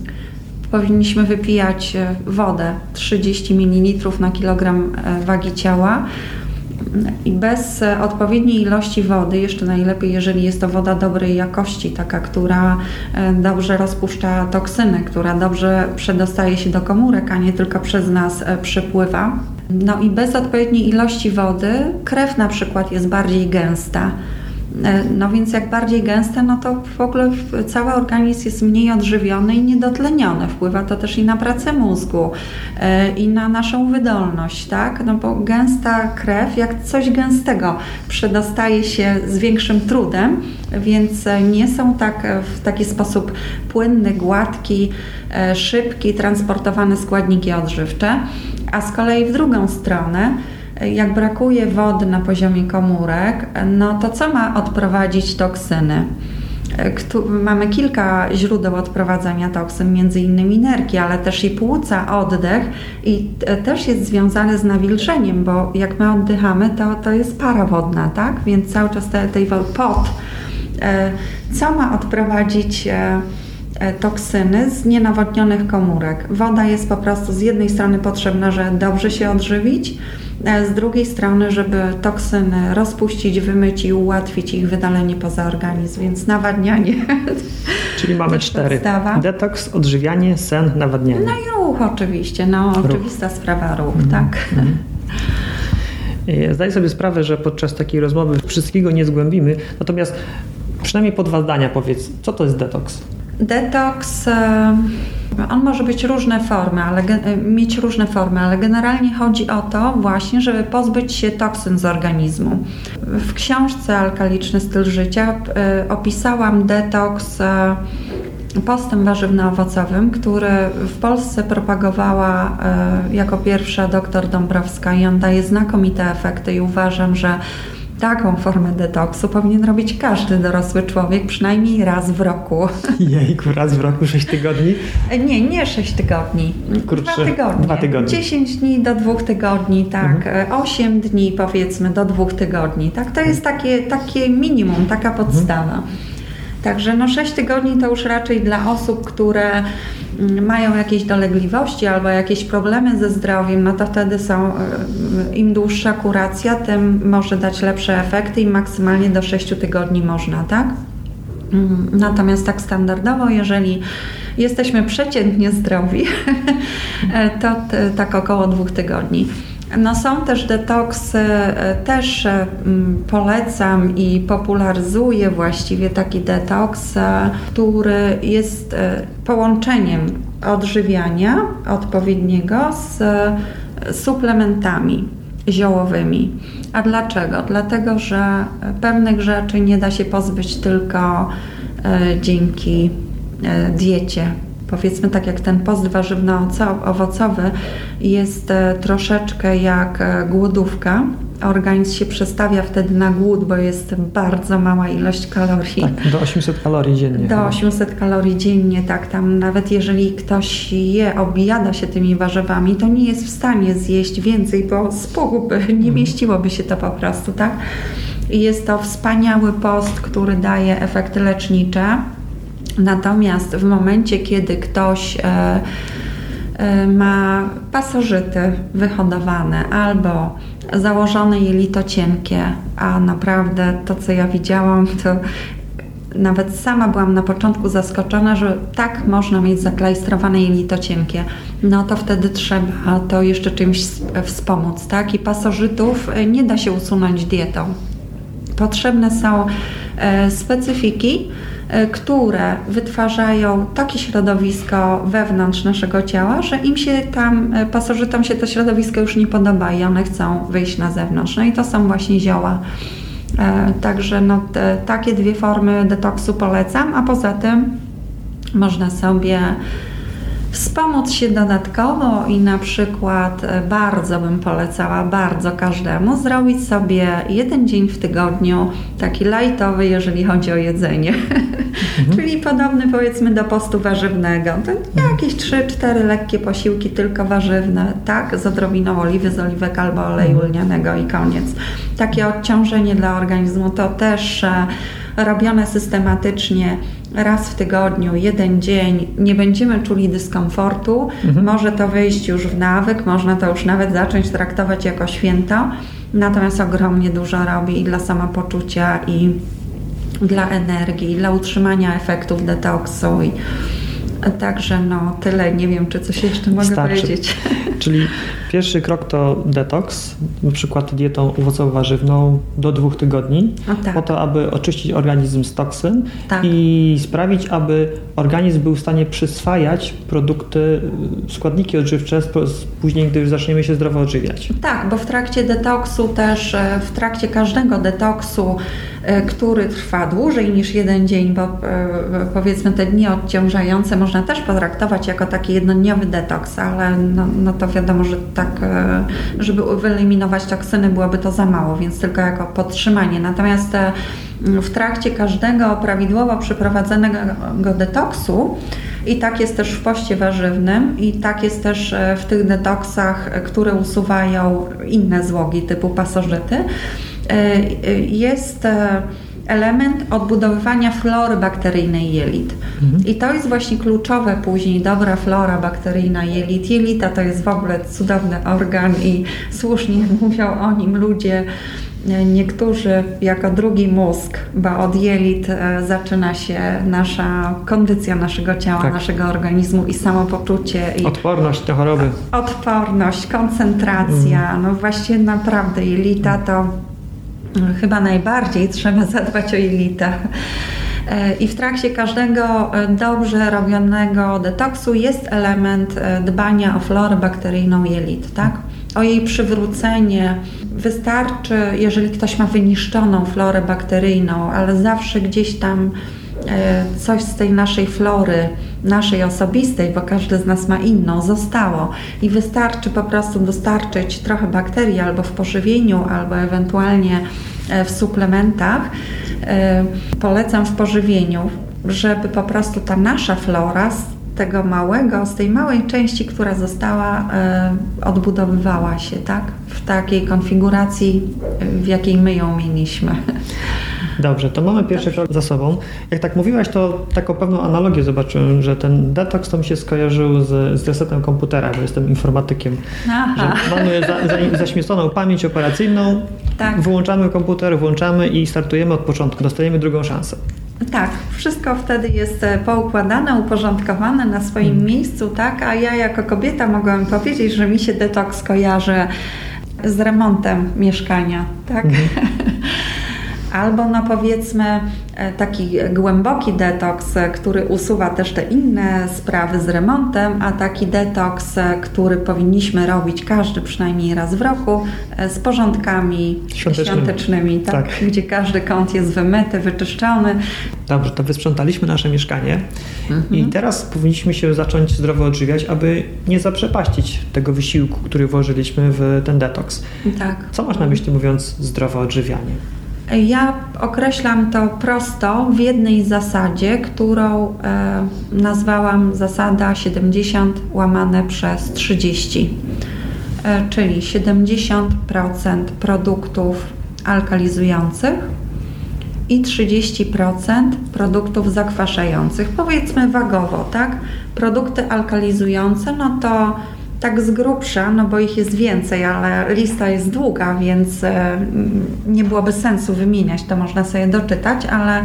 powinniśmy wypijać e, wodę 30 ml na kilogram wagi ciała i bez e, odpowiedniej ilości wody, jeszcze najlepiej, jeżeli jest to woda dobrej jakości, taka, która e, dobrze rozpuszcza toksyny, która dobrze przedostaje się do komórek, a nie tylko przez nas e, przepływa. No i bez odpowiedniej ilości wody krew na przykład jest bardziej gęsta. E, no więc jak bardziej gęste, no to w ogóle cały organizm jest mniej odżywiony i niedotleniony. Wpływa to też i na pracę mózgu e, i na naszą wydolność, tak? No bo gęsta krew, jak coś gęstego, przedostaje się z większym trudem, więc nie są tak w taki sposób płynny, gładki, e, szybki transportowane składniki odżywcze. A z kolei w drugą stronę, jak brakuje wody na poziomie komórek, no to co ma odprowadzić toksyny? Mamy kilka źródeł odprowadzania toksyn, między innymi nerki, ale też i płuca, oddech i też jest związany z nawilżeniem, bo jak my oddychamy, to, to jest para wodna, tak? Więc cały czas tej, tej pot. E, co ma odprowadzić e, e, toksyny z nienawodnionych komórek? Woda jest po prostu z jednej strony potrzebna, żeby dobrze się odżywić, z drugiej strony, żeby toksyny rozpuścić, wymyć i ułatwić ich wydalenie poza organizm, więc nawadnianie. Czyli mamy cztery. Podstawa. Detoks, odżywianie, sen, nawadnianie. No i ruch oczywiście, no ruch. oczywista sprawa ruch, mm tak. Mm Zdaję sobie sprawę, że podczas takiej rozmowy wszystkiego nie zgłębimy, natomiast przynajmniej po dwa zdania powiedz, co to jest detoks? Detoks, e, on może być różne formy, ale e, mieć różne formy, ale generalnie chodzi o to właśnie, żeby pozbyć się toksyn z organizmu. W książce Alkaliczny styl życia e, opisałam detoks postem warzywno-owocowym, który w Polsce propagowała jako pierwsza dr Dąbrowska i on daje znakomite efekty i uważam, że taką formę detoksu powinien robić każdy dorosły człowiek przynajmniej raz w roku. Jejku, raz w roku, 6 tygodni? Nie, nie 6 tygodni. Kurczę, dwa tygodnie. dwa tygodnie. 10 dni do dwóch tygodni, tak. Mhm. 8 dni powiedzmy do dwóch tygodni, tak. To jest takie, takie minimum, taka podstawa. Także no 6 tygodni to już raczej dla osób, które mają jakieś dolegliwości albo jakieś problemy ze zdrowiem, no to wtedy są, y, im dłuższa kuracja, tym może dać lepsze efekty i maksymalnie do 6 tygodni można, tak? Mm, Natomiast tak standardowo, jeżeli jesteśmy przeciętnie zdrowi, to t- tak około dwóch tygodni. No są też detoksy, e, też e, polecam i popularyzuję właściwie taki detoks, e, który jest połączeniem odżywiania odpowiedniego z suplementami ziołowymi. A dlaczego? Dlatego, że pewnych rzeczy nie da się pozbyć tylko dzięki diecie. Powiedzmy tak jak ten post warzywno-owocowy jest e, troszeczkę jak e, głodówka. Organizm się przestawia wtedy na głód, bo jest bardzo mała ilość kalorii. Tak, do 800 kalorii dziennie. Do chyba. 800 kalorii dziennie, tak. Tam nawet jeżeli ktoś je, objada się tymi warzywami, to nie jest w stanie zjeść więcej, bo spługłby, nie mieściłoby się to po prostu, tak? I jest to wspaniały post, który daje efekty lecznicze. Natomiast w momencie, kiedy ktoś e, e, ma pasożyty wyhodowane albo założone jelito cienkie, a naprawdę to, co ja widziałam, to nawet sama byłam na początku zaskoczona, że tak można mieć zaklajstrowane jelito cienkie. No to wtedy trzeba to jeszcze czymś wspomóc, tak? I pasożytów e, nie da się usunąć dietą. Potrzebne są specyfiki, które wytwarzają takie środowisko wewnątrz naszego ciała, że im się tam, e, pasożytom się to środowisko już nie podoba i one chcą wyjść na zewnątrz. No i to są właśnie zioła. E, Także no, te, takie dwie formy detoksu polecam, a poza tym można sobie Wspomóc się dodatkowo i na przykład e, bardzo bym polecała, bardzo każdemu, zrobić sobie jeden dzień w tygodniu, taki lightowy, jeżeli chodzi o jedzenie. Czyli podobny powiedzmy do postu warzywnego. To jakieś 3-4 lekkie posiłki, tylko warzywne, tak, z odrobiną oliwy, z oliwek albo oleju lnianego i koniec. Takie odciążenie dla organizmu to też e, robione systematycznie raz w tygodniu, jeden dzień, nie będziemy czuli dyskomfortu, może to wejść już w nawyk, można to już nawet zacząć traktować jako święto, natomiast ogromnie dużo robi i dla samopoczucia, i dla energii, i dla utrzymania efektów detoksu. I, Także no tyle, nie wiem czy coś jeszcze mogę Starczy. powiedzieć. Czyli pierwszy krok to detoks, na przykład dietą owocowo-warzywną do dwóch tygodni, tak. po to, aby oczyścić organizm z toksyn Tak. i sprawić, aby organizm był w stanie przyswajać produkty, y, składniki odżywcze później, gdy już zaczniemy się zdrowo odżywiać. Tak, bo w trakcie detoksu też, e, w trakcie każdego detoksu, e, który trwa dłużej niż jeden dzień, bo e, powiedzmy te dni odciążające można też potraktować jako taki jednodniowy detoks, ale no, no to wiadomo, że tak, żeby wyeliminować toksyny byłoby to za mało, więc tylko jako podtrzymanie. Natomiast e, w trakcie każdego prawidłowo przeprowadzonego detoksu i tak jest też w poście warzywnym i tak jest też e, w tych detoksach, e, które usuwają inne złogi typu pasożyty. E, Jest element odbudowywania flory bakteryjnej jelit. I to jest właśnie kluczowe później, dobra flora bakteryjna jelit. Jelita to jest w ogóle cudowny organ i słusznie mówią o nim ludzie, Niektórzy jako drugi mózg, bo od jelit e, zaczyna się nasza kondycja naszego ciała, Tak. naszego organizmu i samopoczucie i Odporność na choroby. odporność, koncentracja. No właśnie naprawdę jelita to mm, chyba najbardziej trzeba zadbać o jelita. E, I w trakcie każdego e, dobrze robionego detoksu jest element e, dbania o florę bakteryjną jelit, tak? O jej przywrócenie wystarczy, jeżeli ktoś ma wyniszczoną florę bakteryjną, ale zawsze gdzieś tam e, coś z tej naszej flory, naszej osobistej, bo każdy z nas ma inną, zostało i wystarczy po prostu dostarczyć trochę bakterii albo w pożywieniu, albo ewentualnie w suplementach. Polecam w pożywieniu, żeby po prostu ta nasza flora tego małego, z tej małej części, która została, odbudowywała się, tak? W takiej konfiguracji, w jakiej my ją mieliśmy. Dobrze, to mamy pierwszy krok za sobą. Jak tak mówiłaś, to taką pewną analogię zobaczyłem, że ten detoks to mi się skojarzył z, z resetem komputera, bo jestem informatykiem. Aha. Że mamy za, za, zaśmieconą pamięć operacyjną, tak. wyłączamy komputer, włączamy i startujemy od początku, dostajemy drugą szansę. Tak, wszystko wtedy jest e, poukładane, uporządkowane na swoim hmm. miejscu, tak? A ja jako kobieta mogłam powiedzieć, że mi się detoks kojarzy z remontem mieszkania, tak? Hmm. albo no powiedzmy e, taki głęboki detoks, e, który usuwa też te inne sprawy z remontem, a taki detoks, e, który powinniśmy robić każdy przynajmniej raz w roku z porządkami świątecznymi, świątecznymi tak? tak? gdzie każdy kąt jest wymyty, wyczyszczony. Dobrze, to wysprzątaliśmy nasze mieszkanie mhm. i teraz powinniśmy się zacząć zdrowo odżywiać, aby nie zaprzepaścić tego wysiłku, który włożyliśmy w ten detoks. Tak. Co masz na myśli mówiąc zdrowe odżywianie? Ja określam to prosto w jednej zasadzie, którą e, nazwałam zasada 70 łamane przez 30, e, czyli 70% produktów alkalizujących i 30% produktów zakwaszających. Powiedzmy wagowo, tak? Produkty alkalizujące, no to tak z grubsza, no bo ich jest więcej, ale lista jest długa, więc e, nie byłoby sensu wymieniać, to można sobie doczytać, ale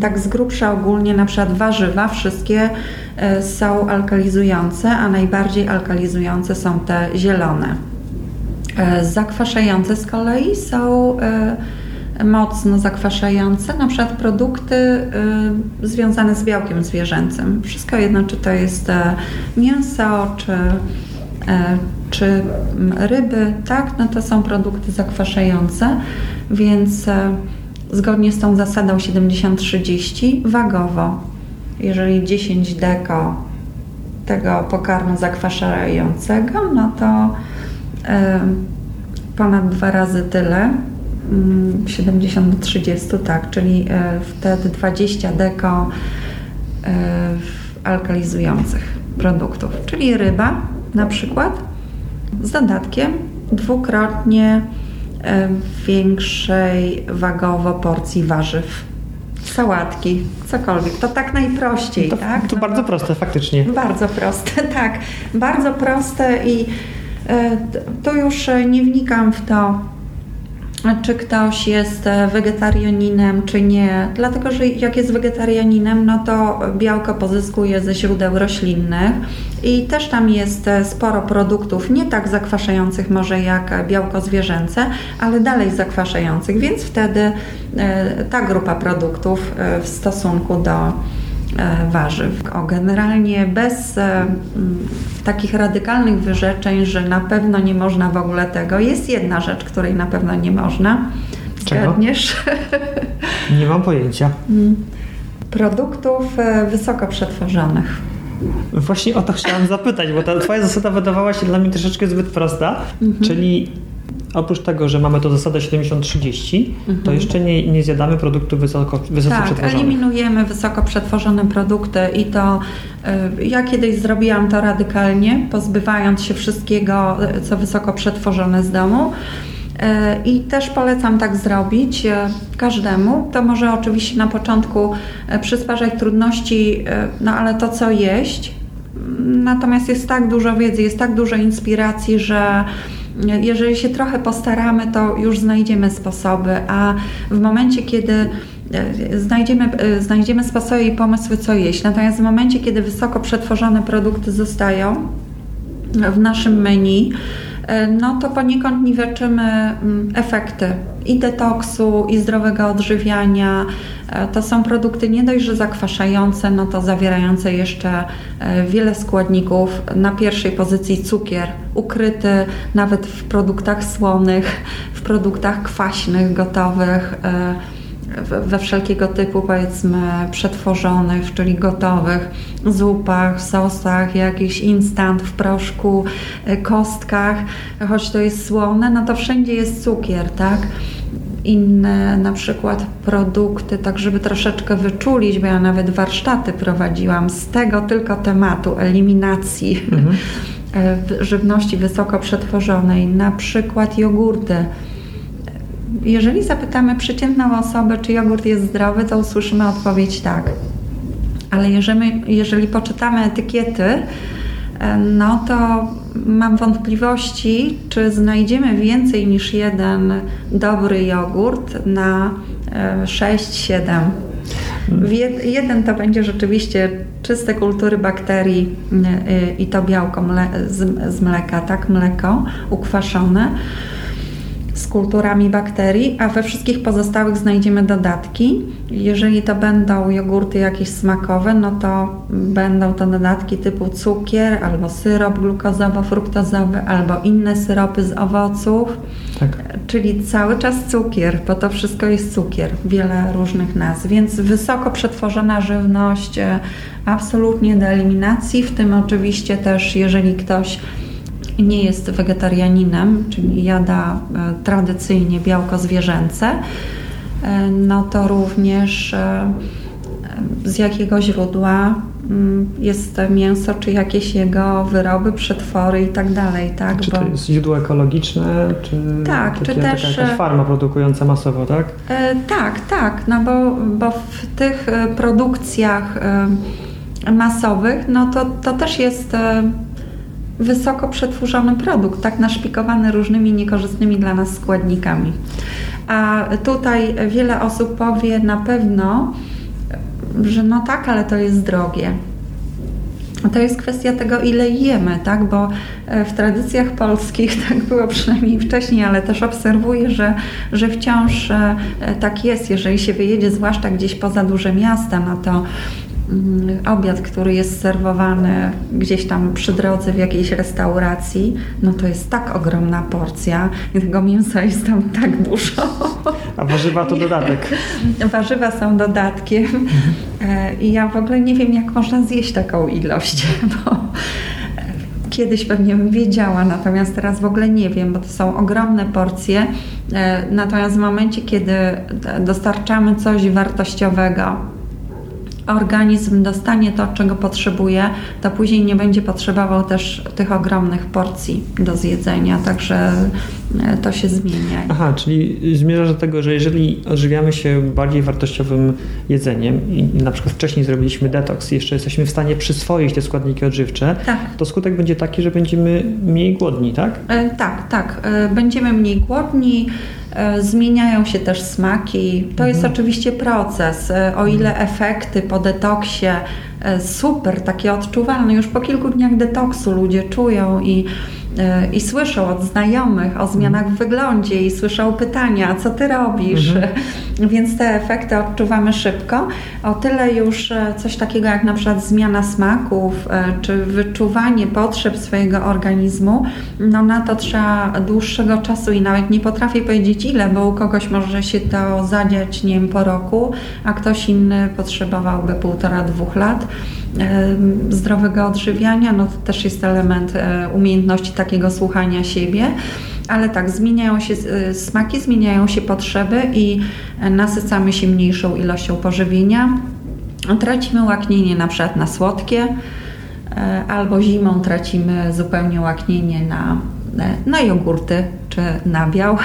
tak z grubsza ogólnie na przykład warzywa wszystkie e, są alkalizujące, a najbardziej alkalizujące są te zielone. E, zakwaszające z kolei są mocno zakwaszające, na przykład produkty związane z białkiem zwierzęcym. Wszystko jedno, czy to jest mięso, czy czy ryby, tak, no to są produkty zakwaszające, więc e, zgodnie z tą zasadą 70-30 wagowo, jeżeli 10 deko tego pokarmu zakwaszającego, no to e, ponad dwa razy tyle, 70 mm, do 30, tak, czyli wtedy 20 deko alkalizujących produktów, czyli ryba, na przykład z dodatkiem dwukrotnie e, większej wagowo porcji warzyw. Sałatki, cokolwiek. To tak najprościej, to, tak? To bardzo proste, faktycznie. Bardzo proste, tak. Bardzo proste i e, tu już nie wnikam w to, czy ktoś jest e, wegetarianinem, czy nie. Dlatego, że jak jest wegetarianinem, no to białko pozyskuje ze źródeł roślinnych i też tam jest e, sporo produktów, nie tak zakwaszających może jak białko zwierzęce, ale dalej zakwaszających, więc wtedy e, ta grupa produktów w stosunku do warzyw. O, generalnie bez e, takich radykalnych wyrzeczeń, że na pewno nie można w ogóle tego. Jest jedna rzecz, której na pewno nie można. Zgadniesz? Nie mam pojęcia. Mm. Produktów e, wysoko przetworzonych. Właśnie o to chciałam zapytać, bo ta twoja zasada wydawała się dla mnie troszeczkę zbyt prosta, mhm. czyli oprócz tego, że mamy to zasadę 70-30, mhm. to jeszcze nie, nie zjadamy produktów wysoko, wysoko tak, przetworzonych. eliminujemy wysoko przetworzone produkty i to y, ja kiedyś zrobiłam to radykalnie, pozbywając się wszystkiego, y, co wysoko przetworzone z domu. Y, I też polecam tak zrobić każdemu. To może oczywiście na początku przysparzać trudności, no ale to co jeść. Natomiast jest tak dużo wiedzy, jest tak dużo inspiracji, że jeżeli się trochę postaramy, to już znajdziemy sposoby, a w momencie, kiedy e, znajdziemy, e, znajdziemy sposoby i pomysły, co jeść. Natomiast w momencie, kiedy wysoko przetworzone produkty zostają w naszym menu, no to poniekąd niweczymy mm, efekty i detoksu, i zdrowego odżywiania. E, to są produkty nie dość, że zakwaszające, no to zawierające jeszcze e, wiele składników. Na pierwszej pozycji cukier, ukryty nawet w produktach słonych, w produktach kwaśnych, gotowych we wszelkiego typu, powiedzmy, przetworzonych, czyli gotowych, zupach, sosach, jakiś instant w proszku, e, kostkach, choć to jest słone, no to wszędzie jest cukier, tak? inne na przykład produkty, tak żeby troszeczkę wyczulić, bo ja nawet warsztaty prowadziłam z tego tylko tematu eliminacji mhm. żywności wysoko przetworzonej, na przykład jogurty. Jeżeli zapytamy przeciętną osobę, czy jogurt jest zdrowy, to usłyszymy odpowiedź tak. Ale jeżeli, jeżeli poczytamy etykiety, no to mam wątpliwości, czy znajdziemy więcej niż jeden dobry jogurt na 6-7. Jeden to będzie rzeczywiście czyste kultury bakterii y, i to białko z mleka, tak, mleko ukwaszone z kulturami bakterii, a we wszystkich pozostałych znajdziemy dodatki. Jeżeli to będą jogurty jakieś smakowe, no to będą to dodatki typu cukier albo syrop glukozowo-fruktozowy albo inne syropy z owoców. Tak. Czyli cały czas cukier, bo to wszystko jest cukier, wiele różnych nazw, więc wysoko przetworzona żywność e, absolutnie do eliminacji, w tym oczywiście też jeżeli ktoś nie jest wegetarianinem, czyli jada e, tradycyjnie białko zwierzęce, e, no to również e, z jakiego źródła mm, jest mięso, czy jakieś jego wyroby, przetwory i tak dalej, tak? Czy to jest źródło ekologiczne, czy, tak, takie, czy też taka farma produkująca masowo, tak? Tak, tak, no bo, bo w tych produkcjach masowych, no to, to też jest wysoko przetworzony produkt, tak naszpikowany różnymi niekorzystnymi dla nas składnikami. A tutaj wiele osób powie na pewno, że no tak, ale to jest drogie. To jest kwestia tego, ile jemy, tak? bo e, w tradycjach polskich tak było przynajmniej wcześniej, ale też obserwuję, że, że wciąż e, tak jest. Jeżeli się wyjedzie, zwłaszcza gdzieś poza duże miasta, no to obiad, który jest serwowany gdzieś tam przy drodze w jakiejś restauracji, no to jest tak ogromna porcja i tego mięsa jest tam tak dużo. A warzywa to dodatek. Warzywa są dodatkiem e, i ja w ogóle nie wiem, jak można zjeść taką ilość, bo kiedyś pewnie bym wiedziała, natomiast teraz w ogóle nie wiem, bo to są ogromne porcje. E, natomiast w momencie, kiedy dostarczamy coś wartościowego, organizm dostanie to, czego potrzebuje, to później nie będzie potrzebował też tych ogromnych porcji do zjedzenia, także to się zmienia. Aha, czyli zmierzasz do tego, że jeżeli odżywiamy się bardziej wartościowym jedzeniem i na przykład wcześniej zrobiliśmy detoks i jeszcze jesteśmy w stanie przyswoić te składniki odżywcze, tak. to skutek będzie taki, że będziemy mniej głodni, tak? E, tak, tak. E, będziemy mniej głodni, E, zmieniają się też smaki. To jest mhm. oczywiście proces. E, o ile mhm. efekty po detoksie e, super, takie odczuwalne, już po kilku dniach detoksu ludzie czują i E, i słyszą od znajomych o zmianach w wyglądzie i słyszą pytania, co ty robisz, mhm. więc te efekty odczuwamy szybko. O tyle już e, coś takiego jak na przykład zmiana smaków, e, czy wyczuwanie potrzeb swojego organizmu, no na to trzeba dłuższego czasu i nawet nie potrafię powiedzieć ile, bo u kogoś może się to zadziać, nie wiem, po roku, a ktoś inny potrzebowałby półtora, dwóch lat zdrowego odżywiania, no to też jest element e, umiejętności takiego słuchania siebie. Ale tak, zmieniają się e, smaki, zmieniają się potrzeby i e, nasycamy się mniejszą ilością pożywienia. Tracimy łaknienie na przykład na słodkie, albo zimą tracimy zupełnie łaknienie na, na jogurty czy nabiał.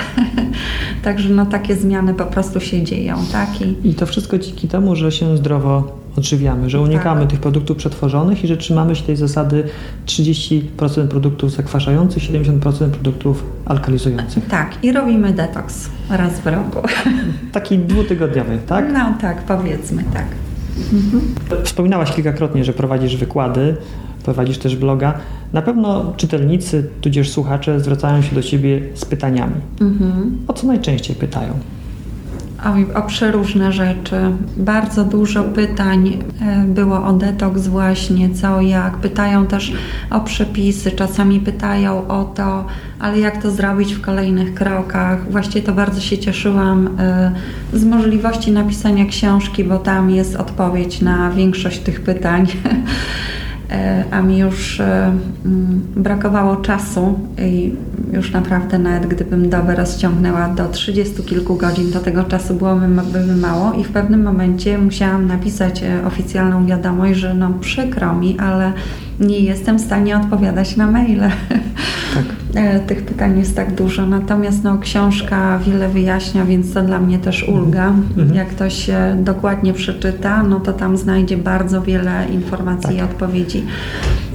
Także no, takie zmiany po prostu się dzieją. Tak? I, I to wszystko dzięki temu, że się zdrowo odżywiamy, że unikamy tak. tych produktów przetworzonych i że trzymamy się tej zasady 30% produktów zakwaszających, 70% produktów alkalizujących. Tak, i robimy detoks raz w roku. Taki dwutygodniowy, tak? No tak, powiedzmy tak. Mhm. Wspominałaś kilkakrotnie, że prowadzisz wykłady, prowadzisz też bloga. Na pewno czytelnicy, tudzież słuchacze zwracają się do Ciebie z pytaniami. Mhm. O co najczęściej pytają? o, o przeróżne rzeczy. Bardzo dużo pytań e, było o detoks właśnie, co jak. Pytają też o przepisy, czasami pytają o to, ale jak to zrobić w kolejnych krokach. Właściwie to bardzo się cieszyłam e, z możliwości napisania książki, bo tam jest odpowiedź na większość tych pytań. e, a mi już e, mm, brakowało czasu i już naprawdę nawet gdybym dobę rozciągnęła do 30 kilku godzin, to tego czasu byłoby by mało. I w pewnym momencie musiałam napisać e, oficjalną wiadomość, że no przykro mi, ale nie jestem w stanie odpowiadać na maile. Tak. Tych pytań jest tak dużo, natomiast no, książka wiele wyjaśnia, więc to dla mnie też ulga. Mhm. Jak ktoś dokładnie przeczyta, no to tam znajdzie bardzo wiele informacji tak. i odpowiedzi.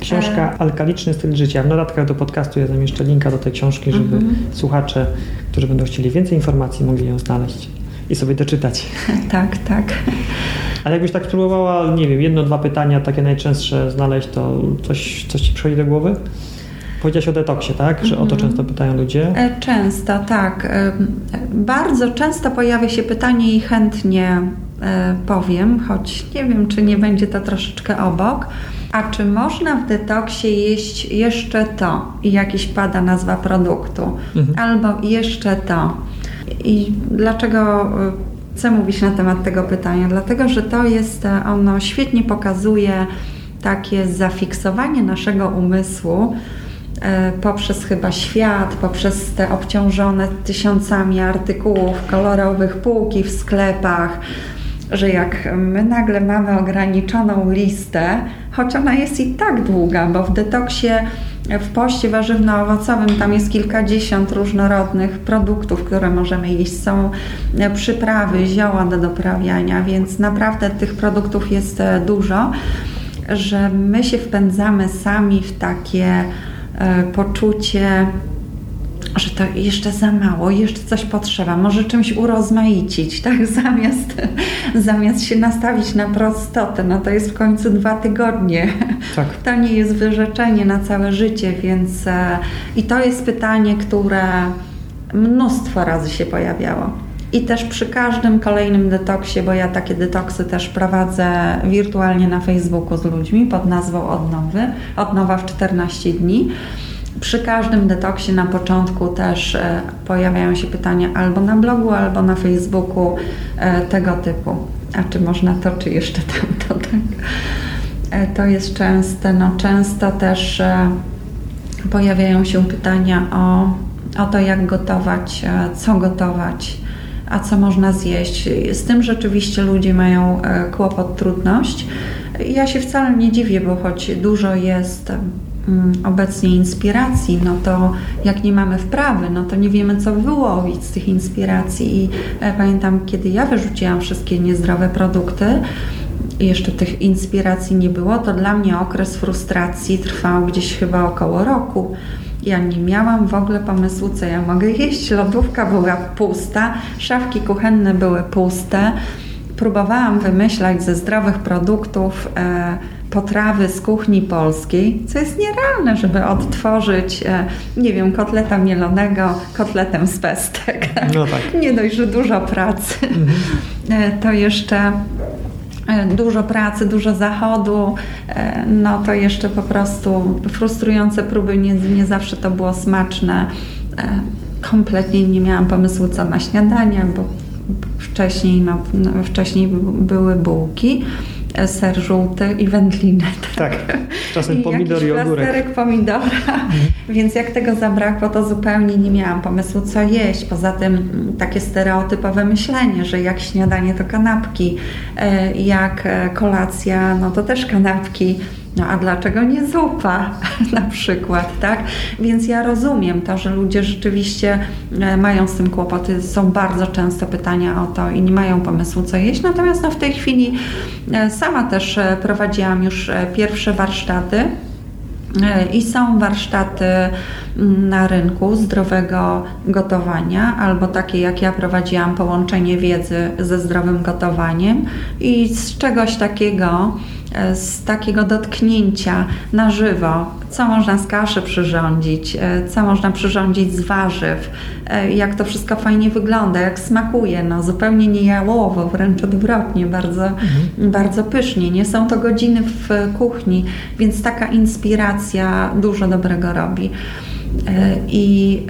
Książka e... Alkaliczny styl życia. W notatkach do podcastu ja zamieszczę linka do tej książki, żeby mhm. słuchacze, którzy będą chcieli więcej informacji, mogli ją znaleźć i sobie doczytać. tak, tak. Ale jakbyś tak spróbowała, nie wiem, jedno, dwa pytania takie najczęstsze znaleźć, to coś, coś ci przychodzi do głowy? Powiedziałaś o detoksie, tak? Że o to mhm. często pytają ludzie? E, często, tak. E, bardzo często pojawia się pytanie i chętnie e, powiem, choć nie wiem, czy nie będzie to troszeczkę obok. A czy można w detoksie jeść jeszcze to? I jakiś pada nazwa produktu. Mhm. Albo jeszcze to. I dlaczego chcę mówić na temat tego pytania? Dlatego, że to jest, ono świetnie pokazuje takie zafiksowanie naszego umysłu E, poprzez chyba świat, poprzez te obciążone tysiącami artykułów kolorowych półki w sklepach, że jak my nagle mamy ograniczoną listę, choć ona jest i tak długa, bo w detoksie, w poście warzywno-owocowym tam jest kilkadziesiąt różnorodnych produktów, które możemy jeść. Są przyprawy, zioła do doprawiania, więc naprawdę tych produktów jest e, dużo, że my się wpędzamy sami w takie E, poczucie, że to jeszcze za mało, jeszcze coś potrzeba, może czymś urozmaicić, tak? Zamiast, zamiast się nastawić na prostotę, no to jest w końcu dwa tygodnie. Tak. To nie jest wyrzeczenie na całe życie, więc e, i to jest pytanie, które mnóstwo razy się pojawiało. I też przy każdym kolejnym detoksie, bo ja takie detoksy też prowadzę wirtualnie na Facebooku z ludźmi pod nazwą Odnowy, Odnowa w 14 dni. Przy każdym detoksie na początku też e, pojawiają się pytania albo na blogu, albo na Facebooku e, tego typu. A czy można to, czy jeszcze tamto, tak? E, to jest częste. No, często też pojawiają się pytania o, o to, jak gotować, co gotować a co można zjeść. Z tym rzeczywiście ludzie mają kłopot, trudność. Ja się wcale nie dziwię, bo choć dużo jest obecnie inspiracji, no to jak nie mamy wprawy, no to nie wiemy, co wyłowić z tych inspiracji. I e, pamiętam, kiedy ja wyrzuciłam wszystkie niezdrowe produkty, jeszcze tych inspiracji nie było, to dla mnie okres frustracji trwał gdzieś chyba około roku. Ja nie miałam w ogóle pomysłu, co ja mogę jeść. Lodówka była pusta, szafki kuchenne były puste. Próbowałam wymyślać ze zdrowych produktów e, potrawy z kuchni polskiej, co jest nierealne, żeby odtworzyć, e, nie wiem, kotleta mielonego kotletem z pestek. No tak. Nie dość, że dużo pracy, mhm. e, to jeszcze dużo pracy, dużo zachodu, no to jeszcze po prostu frustrujące próby, nie, nie zawsze to było smaczne. Kompletnie nie miałam pomysłu co na śniadanie, bo wcześniej, no wcześniej były bułki ser żółty i wędlinę. Tak, tak czasem pomidor i ogórek. pomidora, mhm. więc jak tego zabrakło, to zupełnie nie miałam pomysłu, co jeść. Poza tym takie stereotypowe myślenie, że jak śniadanie to kanapki, e, jak e, kolacja, no to też kanapki. No a dlaczego nie zupa na przykład, tak? Więc ja rozumiem to, że ludzie rzeczywiście e, mają z tym kłopoty. Są bardzo często pytania o to i nie mają pomysłu, co jeść. Natomiast no, w tej chwili e, sama też e, prowadziłam już pierwsze warsztaty. I są warsztaty mm, na rynku zdrowego gotowania, albo takie jak ja prowadziłam, połączenie wiedzy ze zdrowym gotowaniem. I z czegoś takiego z takiego dotknięcia na żywo, co można z kaszy przyrządzić, e, co można przyrządzić z warzyw, e, jak to wszystko fajnie wygląda, jak smakuje, no zupełnie nie jałowo, wręcz odwrotnie, bardzo, mhm. bardzo pysznie. Nie są to godziny w kuchni, więc taka inspiracja dużo dobrego robi. I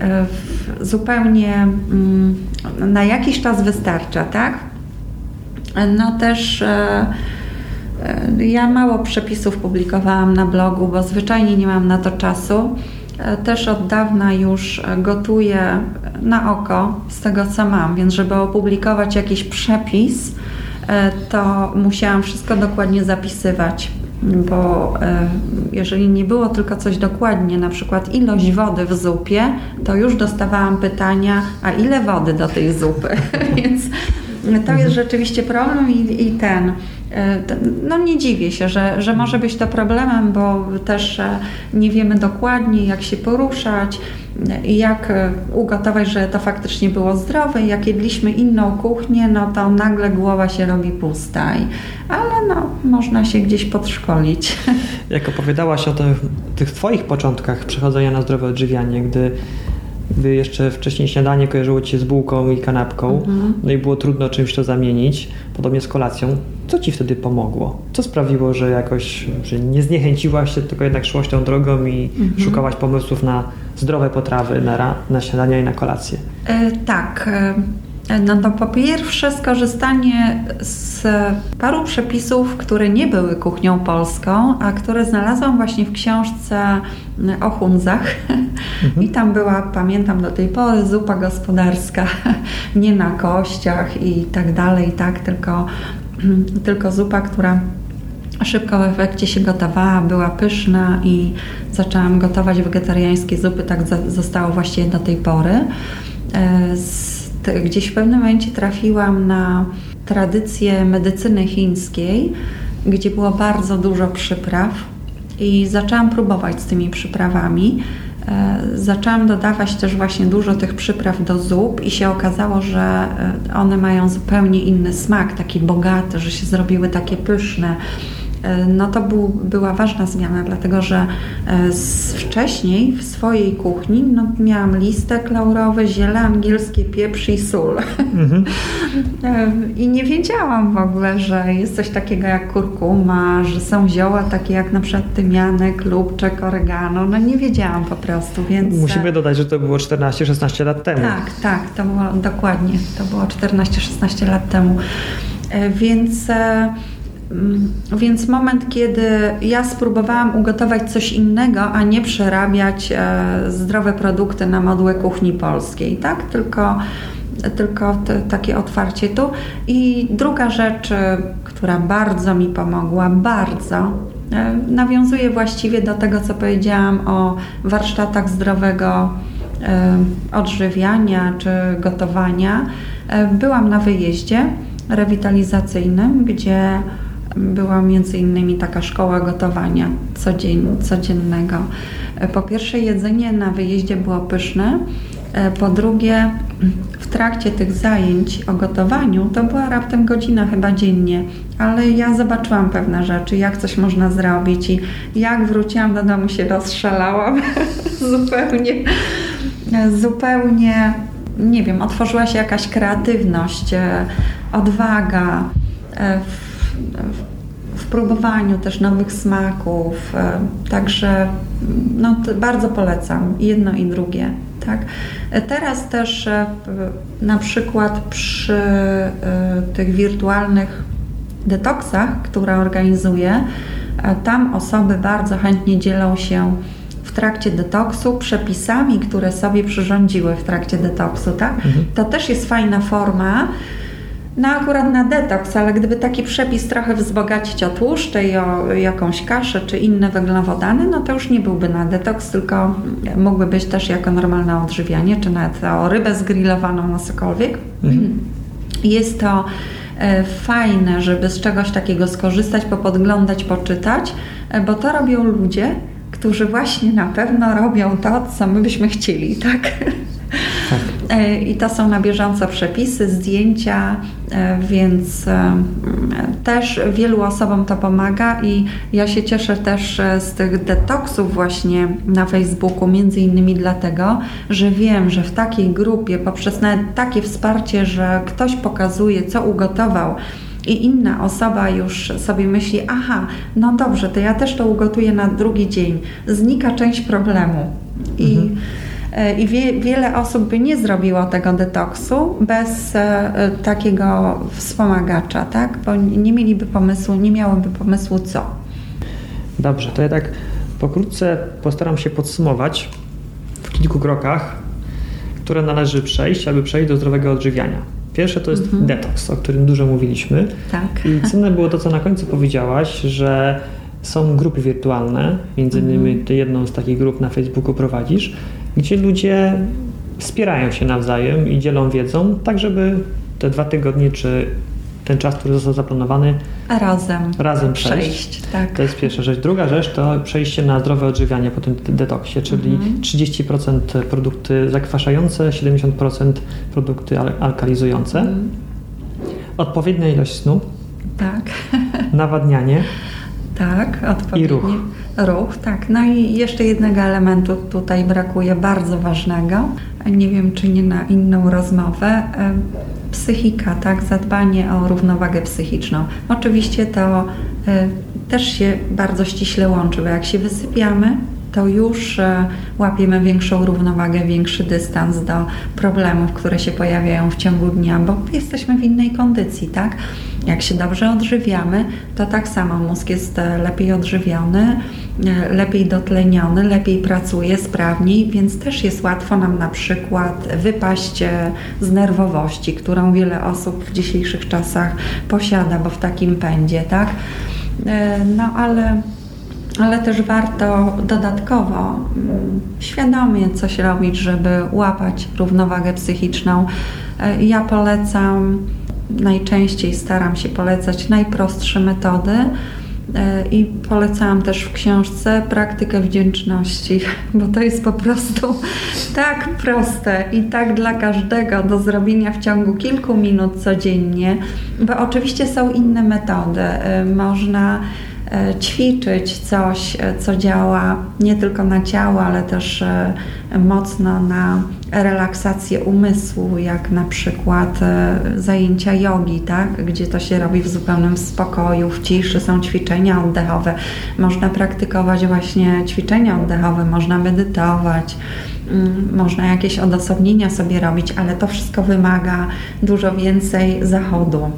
zupełnie mm, na jakiś czas wystarcza, tak? No też E, ja mało przepisów publikowałam na blogu, bo zwyczajnie nie mam na to czasu. E, też od dawna już gotuję na oko z tego, co mam, więc żeby opublikować jakiś przepis, e, to musiałam wszystko dokładnie zapisywać bo jeżeli nie było tylko coś dokładnie, na przykład ilość wody w zupie, to już dostawałam pytania, a ile wody do tej zupy? Więc to jest rzeczywiście problem i, i ten. E, no nie dziwię się, że, że może być to problemem, bo też e, nie wiemy dokładnie, jak się poruszać, jak e, ugotować, że to faktycznie było zdrowe. Jak jedliśmy inną kuchnię, no to nagle głowa się robi pusta. I, ale no, można się gdzieś podszkolić. Jak opowiadałaś o tych, tych Twoich początkach przechodzenia na zdrowe odżywianie, gdy gdy jeszcze wcześniej śniadanie kojarzyło Ci się z bułką i kanapką, mhm. no i było trudno czymś to zamienić, podobnie z kolacją. Co Ci wtedy pomogło? Co sprawiło, że jakoś że nie zniechęciłaś się, tylko jednak szłaś tą drogą i mhm. szukałaś pomysłów na zdrowe potrawy, na, na śniadania i na kolację? E, tak. E, no to po pierwsze skorzystanie z paru przepisów, które nie były kuchnią polską, a które znalazłam właśnie w książce o Hunzach. Mhm. I tam była, pamiętam do tej pory, zupa gospodarska, nie na kościach i tak dalej, tak, tylko, tylko zupa, która szybko w efekcie się gotowała, była pyszna i zaczęłam gotować wegetariańskie zupy, tak zostało właściwie do tej pory. E, z gdzieś w pewnym momencie trafiłam na tradycję medycyny chińskiej, gdzie było bardzo dużo przypraw i zaczęłam próbować z tymi przyprawami. E, zaczęłam dodawać też właśnie dużo tych przypraw do zup i się okazało, że e, one mają zupełnie inny smak, taki bogaty, że się zrobiły takie pyszne. E, no to był, była ważna zmiana, dlatego że e, z, wcześniej w swojej kuchni no, miałam listek laurowy, ziele angielskie, pieprz i sól. Mhm. E, I nie wiedziałam w ogóle, że jest coś takiego jak kurkuma, że są zioła takie jak na przykład tymianek, lubczek, oregano. No nie wiedziałam po prostu, więc... Musimy dodać, że to było 14-16 lat temu. Tak, tak, to było dokładnie. To było 14-16 lat temu. Więc... Mm, więc moment, kiedy ja spróbowałam ugotować coś innego, a nie przerabiać e, zdrowe produkty na modłę kuchni polskiej, tak? Tylko, tylko te, takie otwarcie tu. I druga rzecz, e, która bardzo mi pomogła, bardzo, e, nawiązuje właściwie do tego, co powiedziałam o warsztatach zdrowego odżywiania czy gotowania. Byłam na wyjeździe rewitalizacyjnym, gdzie była między innymi taka szkoła gotowania codzień, codziennego. Po pierwsze jedzenie na wyjeździe było pyszne, po drugie w trakcie tych zajęć o gotowaniu to była raptem godzina chyba dziennie, ale ja zobaczyłam pewne rzeczy, jak coś można zrobić i jak wróciłam do domu się rozszalałam zupełnie, zupełnie, nie wiem, otworzyła się jakaś kreatywność, odwaga, w próbowaniu też nowych smaków. E, także no, bardzo polecam jedno i drugie. Tak? E, teraz też e, na przykład przy tych wirtualnych detoksach, które organizuję, tam osoby bardzo chętnie dzielą się w trakcie detoksu przepisami, które sobie przyrządziły w trakcie detoksu. Tak? Mhm. To też jest fajna forma no akurat na detoks, ale gdyby taki przepis trochę wzbogacić o tłuszcze i o jakąś kaszę czy inne węglowodany, no to już nie byłby na detoks, tylko mógłby być też jako normalne odżywianie, czy nawet o rybę zgrillowaną, na cokolwiek. Mhm. Jest to e, fajne, żeby z czegoś takiego skorzystać, popodglądać, poczytać, e, bo to robią ludzie, którzy właśnie na pewno robią to, co my byśmy chcieli, tak? Tak. E, I to są na bieżąco przepisy, zdjęcia, e, więc e, też wielu osobom to pomaga i ja się cieszę też z tych detoksów właśnie na Facebooku, między innymi dlatego, że wiem, że w takiej grupie poprzez nawet takie wsparcie, że ktoś pokazuje, co ugotował, i inna osoba już sobie myśli, aha, no dobrze, to ja też to ugotuję na drugi dzień. Znika część problemu. I mhm I wie, wiele osób by nie zrobiło tego detoksu bez e, takiego wspomagacza, tak? Bo nie mieliby pomysłu, nie miałyby pomysłu co. Dobrze, to ja tak pokrótce postaram się podsumować w kilku krokach, które należy przejść, aby przejść do zdrowego odżywiania. Pierwsze to jest mhm. detoks, o którym dużo mówiliśmy. Tak. I cenne było to, co na końcu powiedziałaś, że są grupy wirtualne, między innymi mhm. ty jedną z takich grup na Facebooku prowadzisz, gdzie ludzie wspierają się nawzajem i dzielą wiedzą, tak żeby te dwa tygodnie czy ten czas, który został zaplanowany, razem, razem przejść. przejść tak. To jest pierwsza rzecz. Druga rzecz to przejście na zdrowe odżywianie po tym detoksie, czyli mhm. 30% produkty zakwaszające, 70% produkty al alkalizujące. Mhm. Odpowiednia ilość snu. Tak. Nawadnianie. Tak, odpowiedni I ruch. Ruch, tak. No i jeszcze jednego elementu tutaj brakuje, bardzo ważnego. Nie wiem, czy nie na inną rozmowę. Psychika, tak, zadbanie o równowagę psychiczną. Oczywiście to y, też się bardzo ściśle łączy, bo jak się wysypiamy, to już e, łapiemy większą równowagę, większy dystans do problemów, które się pojawiają w ciągu dnia, bo jesteśmy w innej kondycji, tak? Jak się dobrze odżywiamy, to tak samo mózg jest e, lepiej odżywiony, e, lepiej dotleniony, lepiej pracuje, sprawniej, więc też jest łatwo nam na przykład wypaść z nerwowości, którą wiele osób w dzisiejszych czasach posiada, bo w takim pędzie, tak? No ale ale też warto dodatkowo mm, świadomie coś robić, żeby łapać równowagę psychiczną. E, ja polecam, najczęściej staram się polecać najprostsze metody. E, I polecałam też w książce praktykę wdzięczności, bo to jest po prostu tak proste i tak dla każdego do zrobienia w ciągu kilku minut codziennie, bo oczywiście są inne metody. E, można ćwiczyć coś, e, co działa nie tylko na ciało, ale też e, mocno na relaksację umysłu, jak na przykład zajęcia jogi, tak? gdzie to się robi w zupełnym spokoju, w ciszy, są ćwiczenia oddechowe. Można praktykować właśnie ćwiczenia oddechowe, można medytować. Mm, można jakieś odosobnienia sobie robić, ale to wszystko wymaga dużo więcej zachodu.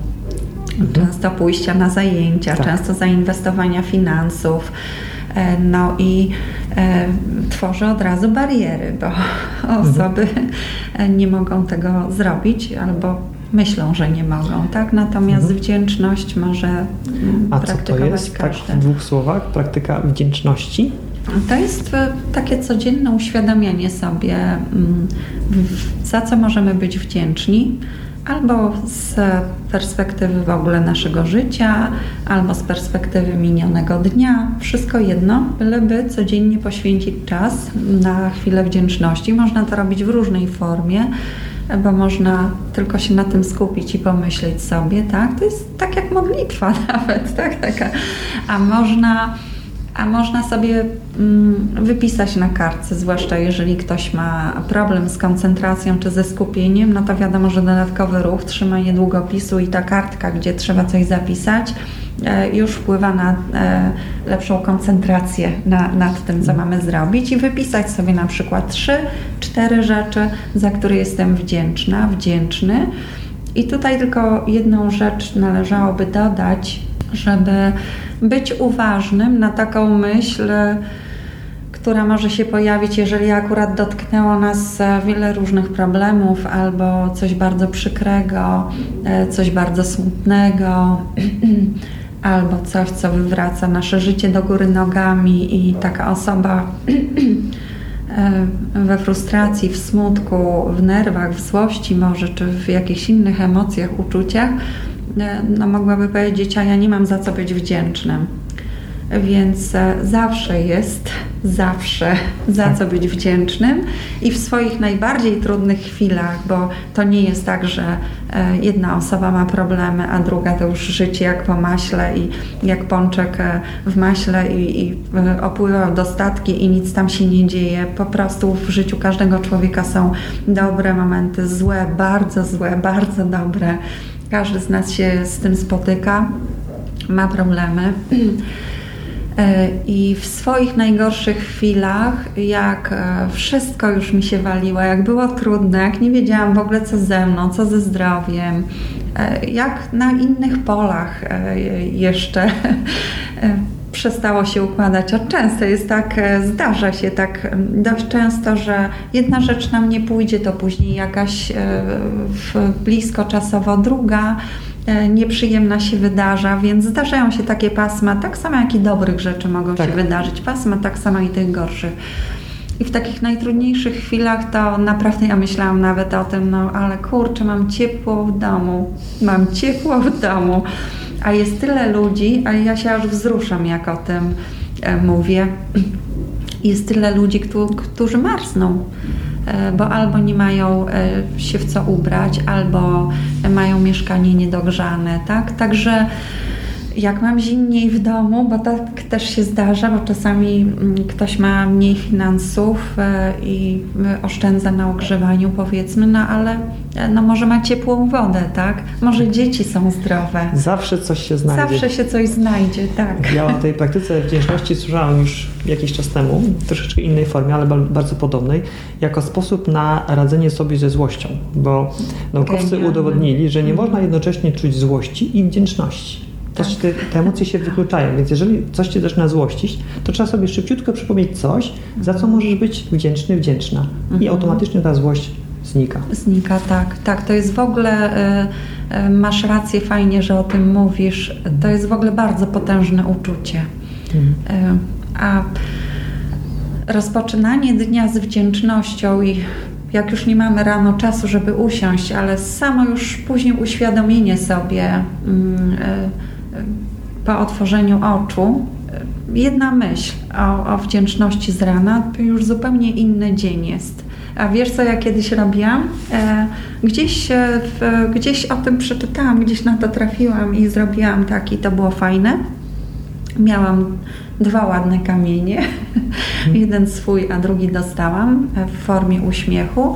Często pójścia na zajęcia, tak. często zainwestowania finansów. E, no i e, tworzy od razu bariery, bo mhm. osoby mhm. nie mogą tego zrobić albo myślą, że nie mogą, tak? Natomiast mhm. wdzięczność może A praktykować co to jest, każdy. Tak, w dwóch słowach, praktyka wdzięczności? To jest takie codzienne uświadamianie sobie, mm, za co możemy być wdzięczni, albo z perspektywy w ogóle naszego życia, albo z perspektywy minionego dnia. Wszystko jedno, byleby codziennie poświęcić czas na chwilę wdzięczności. Można to robić w różnej formie, bo można tylko się na tym skupić i pomyśleć sobie, tak? To jest tak jak modlitwa nawet, tak? Taka. A można a można sobie mm, wypisać na kartce, zwłaszcza jeżeli ktoś ma problem z koncentracją czy ze skupieniem, no to wiadomo, że dodatkowy ruch, trzymanie długopisu i ta kartka, gdzie trzeba coś zapisać, e, już wpływa na e, lepszą koncentrację na, nad tym, co mamy zrobić i wypisać sobie na przykład trzy, cztery rzeczy, za które jestem wdzięczna, wdzięczny. I tutaj tylko jedną rzecz należałoby dodać, żeby być uważnym na taką myśl, która może się pojawić, jeżeli akurat dotknęło nas e, wiele różnych problemów albo coś bardzo przykrego, e, coś bardzo smutnego. albo coś, co wywraca nasze życie do góry nogami, i taka osoba e, we frustracji, w smutku, w nerwach, w złości, może czy w jakichś innych emocjach, uczuciach, no mogłaby powiedzieć, a ja nie mam za co być wdzięcznym. Więc e, zawsze jest, zawsze za co być wdzięcznym i w swoich najbardziej trudnych chwilach, bo to nie jest tak, że e, jedna osoba ma problemy, a druga to już życie jak po maśle i jak pączek e, w maśle i, i opływa dostatki i nic tam się nie dzieje. Po prostu w życiu każdego człowieka są dobre momenty, złe, bardzo złe, bardzo dobre. Każdy z nas się z tym spotyka, ma problemy. E, I w swoich najgorszych chwilach, jak e, wszystko już mi się waliło, jak było trudne, jak nie wiedziałam w ogóle co ze mną, co ze zdrowiem, e, jak na innych polach jeszcze przestało się układać. A często jest tak, zdarza się tak dość często, że jedna rzecz nam nie pójdzie, to później jakaś blisko czasowo druga E, nieprzyjemna się wydarza, więc zdarzają się takie pasma, tak samo jak i dobrych rzeczy mogą tak. się wydarzyć, pasma tak samo i tych gorszych. I w takich najtrudniejszych chwilach to naprawdę ja myślałam nawet o tym, no ale kurczę, mam ciepło w domu, mam ciepło w domu, a jest tyle ludzi, a ja się aż wzruszam, jak o tym e, mówię. Jest tyle ludzi, którzy marzną E, bo albo nie mają e, się w co ubrać, albo mają mieszkanie niedogrzane, tak? Także jak mam zimniej w domu, bo tak też się zdarza, bo czasami mm, ktoś ma mniej finansów e, i oszczędza na ogrzewaniu, powiedzmy, no ale e, no może ma ciepłą wodę, tak? Może dzieci są zdrowe. Zawsze coś się znajdzie. Zawsze się coś znajdzie, tak. Ja o tej praktyce wdzięczności słyszałam już jakiś czas temu, w troszeczkę innej formie, ale bardzo podobnej, jako sposób na radzenie sobie ze złością, bo naukowcy udowodnili, że nie można jednocześnie czuć złości i wdzięczności też te, te, emocje się wykluczają, więc jeżeli coś cię zaczyna złościć, to trzeba sobie szybciutko przypomnieć coś, za co możesz być wdzięczny, wdzięczna. I mhm. automatycznie ta złość znika. Znika, tak. Tak, to jest w ogóle, y, y, masz rację, fajnie, że o tym mówisz. To jest w ogóle bardzo potężne uczucie. Mhm. Y, a rozpoczynanie dnia z wdzięcznością i jak już nie mamy rano czasu, żeby usiąść, ale samo już później uświadomienie sobie, mm, po otworzeniu oczu jedna myśl o, o wdzięczności z rana, to już zupełnie inny dzień jest. A wiesz co ja kiedyś robiłam? E, gdzieś, e, w, gdzieś o tym przeczytałam, gdzieś na to trafiłam i zrobiłam tak i to było fajne. Miałam dwa ładne kamienie, jeden swój, a drugi dostałam w formie uśmiechu.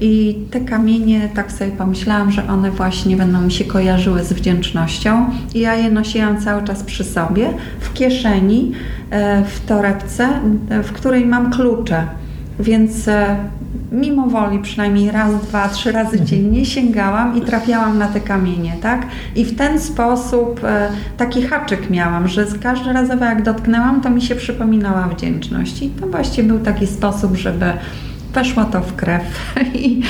I te kamienie, tak sobie pomyślałam, że one właśnie będą mi się kojarzyły z wdzięcznością. I ja je nosiłam cały czas przy sobie, w kieszeni, e, w torebce, e, w której mam klucze. Więc e, mimo woli przynajmniej raz, dwa, trzy razy mhm. dziennie sięgałam i trafiałam na te kamienie, tak? I w ten sposób taki haczyk miałam, że z każdy razowo jak dotknęłam, to mi się przypominała wdzięczność. I to właściwie był taki sposób, żeby weszło to w krew. I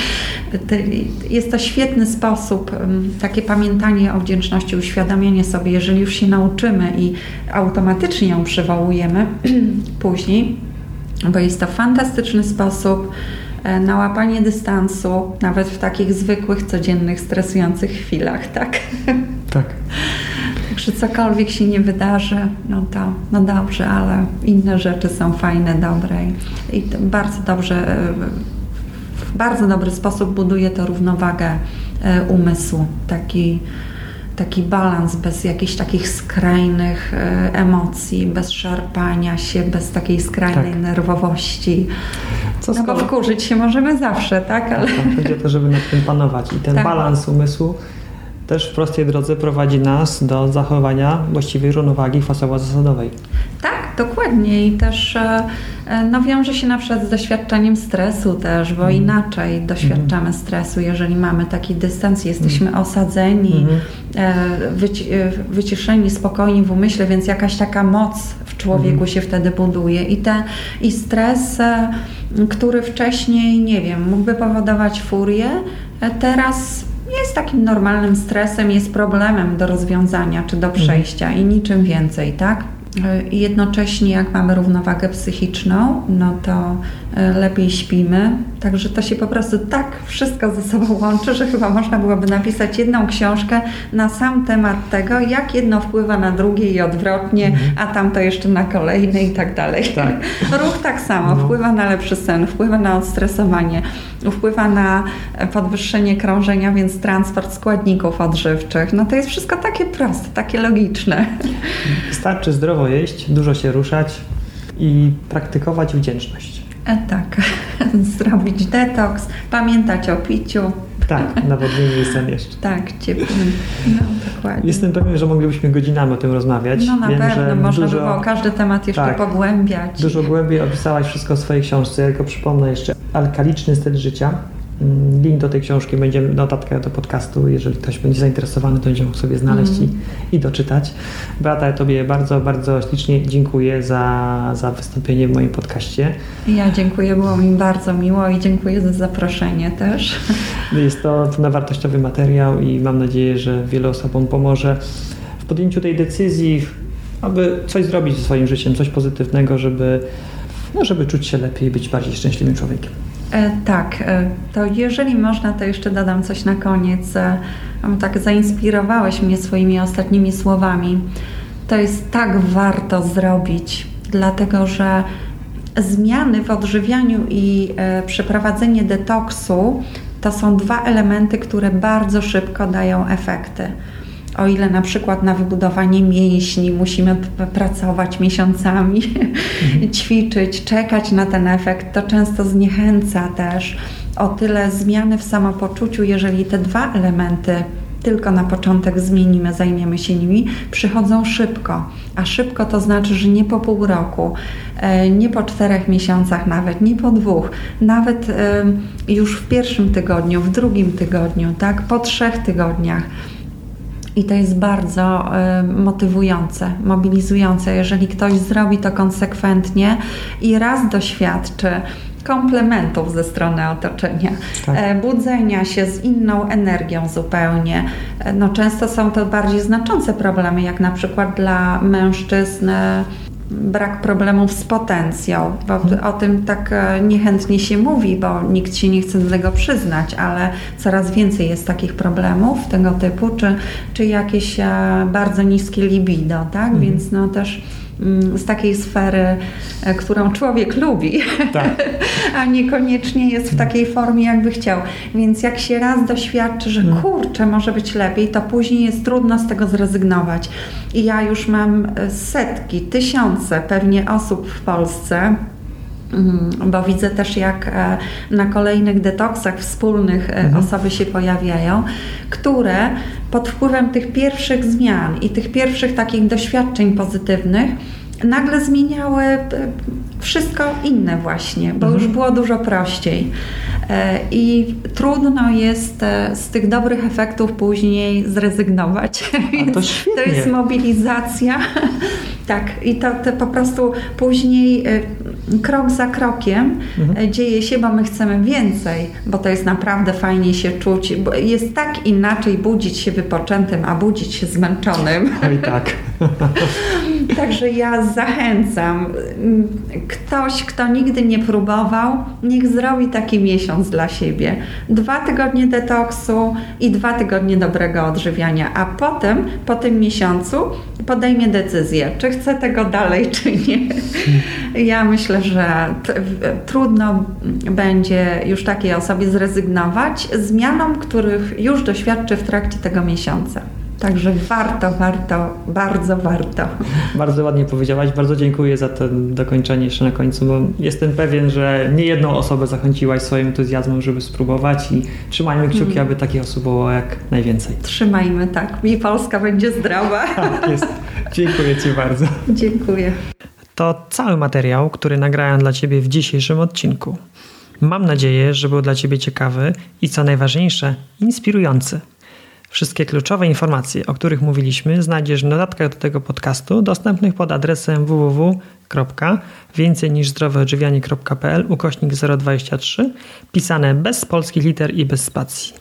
jest to świetny sposób, takie pamiętanie o wdzięczności, uświadamianie sobie, jeżeli już się nauczymy i automatycznie ją przywołujemy później, bo jest to fantastyczny sposób e, na łapanie dystansu, nawet w takich zwykłych, codziennych, stresujących chwilach, tak? Tak. Także cokolwiek się nie wydarzy, no to no dobrze, ale inne rzeczy są fajne, dobre i, i bardzo dobrze, e, w bardzo dobry sposób buduje to równowagę e, umysłu, taki taki balans bez jakichś takich skrajnych e, emocji, bez szarpania się, bez takiej skrajnej tak. nerwowości. Co no skoro... bo wkurzyć się możemy zawsze, tak? Ale... Tak, chodzi o to, żeby nad tym panować i ten tak. balans umysłu też w prostej drodze prowadzi nas do zachowania właściwej równowagi fasowo-zasadowej. Tak, dokładnie i też e, e, no, wiąże się na przykład z doświadczeniem stresu też, bo mm. inaczej doświadczamy mm. stresu, jeżeli mamy taki dystans, jesteśmy mm. osadzeni, mm. wyci wyciszeni, spokojni w umyśle, więc jakaś taka moc w człowieku mm. się wtedy buduje i, te, i stres, który wcześniej, nie wiem, mógłby powodować furię, teraz jest takim normalnym stresem, jest problemem do rozwiązania czy do przejścia i niczym więcej, tak? I jednocześnie, jak mamy równowagę psychiczną, no to e, lepiej śpimy. Także to się po prostu tak wszystko ze sobą łączy, że chyba można byłoby napisać jedną książkę na sam temat tego, jak jedno wpływa na drugie i odwrotnie, mhm. a tamto jeszcze na kolejne i tak dalej. Tak. Ruch tak samo, no. wpływa na lepszy sen, wpływa na odstresowanie, wpływa na podwyższenie krążenia, więc transport składników odżywczych. No to jest wszystko takie proste, takie logiczne. Wystarczy zdrowo jeść, dużo się ruszać i praktykować wdzięczność. E, tak, zrobić detoks, pamiętać o piciu, Tak, nawodnienie sen jeszcze. Tak, ciepłym. No, dokładnie. Jestem pewien, że moglibyśmy godzinami o tym rozmawiać. No na Wiem, pewno, że można dużo, by było każdy temat jeszcze tak, pogłębiać. Dużo głębiej opisałaś wszystko w swojej książce. Ja tylko przypomnę jeszcze Alkaliczny styl życia. Mm, Link do tej książki będzie notatkę do podcastu. Jeżeli ktoś będzie zainteresowany, to będzie mógł sobie znaleźć Mhm. i, i doczytać. Beata, ja Tobie bardzo, bardzo ślicznie dziękuję za, za wystąpienie w moim podcaście. Ja dziękuję, było mi bardzo miło i dziękuję za zaproszenie też. Jest to na wartościowy materiał i mam nadzieję, że wielu osobom pomoże w podjęciu tej decyzji, aby coś zrobić ze swoim życiem, coś pozytywnego, żeby, no, żeby czuć się lepiej być bardziej szczęśliwym człowiekiem. E, tak, e, to jeżeli można, to jeszcze dodam coś na koniec. E, tak zainspirowałeś mnie swoimi ostatnimi słowami. To jest tak warto zrobić, dlatego że zmiany w odżywianiu i przeprowadzenie detoksu to są dwa elementy, które bardzo szybko dają efekty. O ile na przykład na wybudowanie mięśni musimy pracować miesiącami, ćwiczyć, czekać na ten efekt, to często zniechęca też. O tyle zmiany w samopoczuciu, jeżeli te dwa elementy tylko na początek zmienimy, zajmiemy się nimi, przychodzą szybko. A szybko to znaczy, że nie po pół roku, e, nie po czterech miesiącach nawet, nie po dwóch, nawet już w pierwszym tygodniu, w drugim tygodniu, tak, po trzech tygodniach. I to jest bardzo e, motywujące, mobilizujące, jeżeli ktoś zrobi to konsekwentnie i raz doświadczy komplementów ze strony otoczenia, Tak. e, budzenia się z inną energią zupełnie. E, No, często są to bardziej znaczące problemy, jak na przykład dla mężczyzn brak problemów z potencją, bo o tym tak e, niechętnie się mówi, bo nikt się nie chce do tego przyznać, ale coraz więcej jest takich problemów tego typu, czy, czy jakieś e, bardzo niskie libido, tak? Więc no też z takiej sfery, e, którą człowiek lubi, Tak. a niekoniecznie jest w takiej formie, jakby chciał. Więc jak się raz doświadczy, że kurczę, może być lepiej, to później jest trudno z tego zrezygnować. I ja już mam e, setki, tysiące pewnie osób w Polsce, Mm, bo widzę też, jak e, na kolejnych detoksach wspólnych e, osoby się pojawiają, które pod wpływem tych pierwszych zmian i tych pierwszych takich doświadczeń pozytywnych nagle zmieniały e, wszystko inne właśnie, bo już było dużo prościej. I trudno jest z tych dobrych efektów później zrezygnować. To świetnie. jest mobilizacja. tak, i to, to po prostu później krok za krokiem e, dzieje się, bo my chcemy więcej, bo to jest naprawdę fajnie się czuć. Bo jest tak inaczej budzić się wypoczętym, a budzić się zmęczonym. Oj tak. Także ja zachęcam. mm, Ktoś, kto nigdy nie próbował, niech zrobi taki miesiąc dla siebie. Dwa tygodnie detoksu i dwa tygodnie dobrego odżywiania, a potem, po tym miesiącu, podejmie decyzję, czy chce tego dalej, czy nie. Ja myślę, że trudno będzie już takiej osobie zrezygnować zmianom, których już doświadczy w trakcie tego miesiąca. Także warto, warto, bardzo warto. Bardzo ładnie powiedziałaś, bardzo dziękuję za to dokończenie jeszcze na końcu, bo jestem pewien, że nie jedną osobę zachęciłaś swoim entuzjazmem, żeby spróbować i trzymajmy kciuki, aby takich osób było jak najwięcej. Trzymajmy tak. I Polska będzie zdrowa. Tak jest. Dziękuję Ci bardzo. Dziękuję. To cały materiał, który nagrałem dla Ciebie w dzisiejszym odcinku. Mam nadzieję, że był dla Ciebie ciekawy i co najważniejsze, inspirujący. Wszystkie kluczowe informacje, o których mówiliśmy, znajdziesz w notatkach do tego podcastu dostępnych pod adresem www.więcej niż zdroweodżywianie.pl ukośnik 023 pisane bez polskich liter i bez spacji.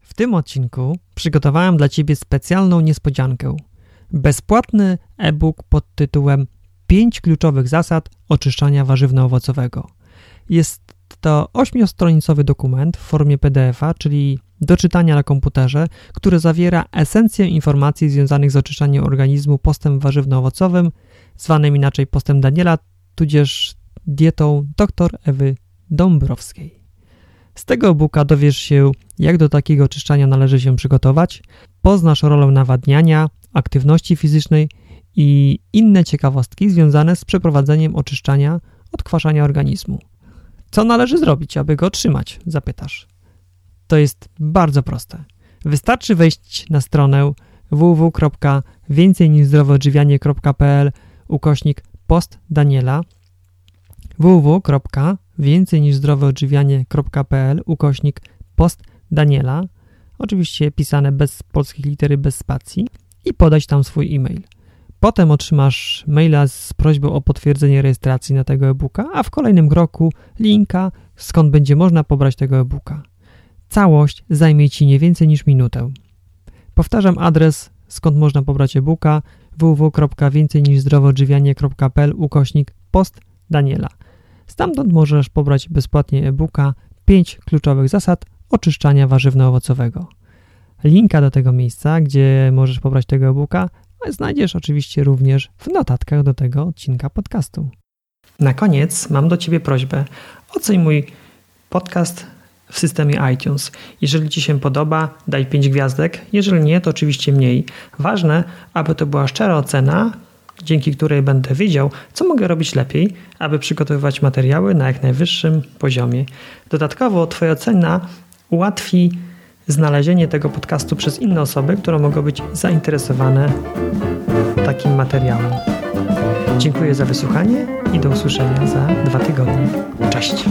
W tym odcinku przygotowałem dla Ciebie specjalną niespodziankę. Bezpłatny e-book pod tytułem 5 kluczowych zasad oczyszczania warzywno-owocowego. Jest to ośmiostronicowy dokument w formie PDF-a, czyli do czytania na komputerze, który zawiera esencję informacji związanych z oczyszczaniem organizmu postem warzywno-owocowym, zwanym inaczej postem Daniela, tudzież dietą dr Ewy Dąbrowskiej. Z tego e-booka dowiesz się, jak do takiego oczyszczania należy się przygotować, poznasz rolę nawadniania, aktywności fizycznej i inne ciekawostki związane z przeprowadzeniem oczyszczania, odkwaszania organizmu. Co należy zrobić, aby go otrzymać? Zapytasz. to jest bardzo proste. Wystarczy wejść na stronę www.więcejniżzdrowoodżywianie.pl ukośnik post Daniela www.więcejniżzdrowoodżywianie.pl ukośnik post Daniela oczywiście pisane bez polskich litery, bez spacji i podać tam swój e-mail. Potem otrzymasz maila z prośbą o potwierdzenie rejestracji na tego e-booka, a w kolejnym kroku linka, skąd będzie można pobrać tego e-booka. Całość zajmie Ci nie więcej niż minutę. Powtarzam adres, skąd można pobrać e-booka www.więcejniżzdrowoodżywianie.pl ukośnik post Daniela. Stamtąd możesz pobrać bezpłatnie e-booka 5 kluczowych zasad oczyszczania warzywno-owocowego. Linka do tego miejsca, gdzie możesz pobrać tego e-booka, znajdziesz oczywiście również w notatkach do tego odcinka podcastu. Na koniec mam do Ciebie prośbę. Oceń mój podcast w systemie iTunes. Jeżeli Ci się podoba, daj 5 gwiazdek. Jeżeli nie, to oczywiście mniej. Ważne, aby to była szczera ocena, dzięki której będę wiedział, co mogę robić lepiej, aby przygotowywać materiały na jak najwyższym poziomie. Dodatkowo Twoja ocena ułatwi znalezienie tego podcastu przez inne osoby, które mogą być zainteresowane takim materiałem. Dziękuję za wysłuchanie i do usłyszenia za dwa tygodnie. Cześć!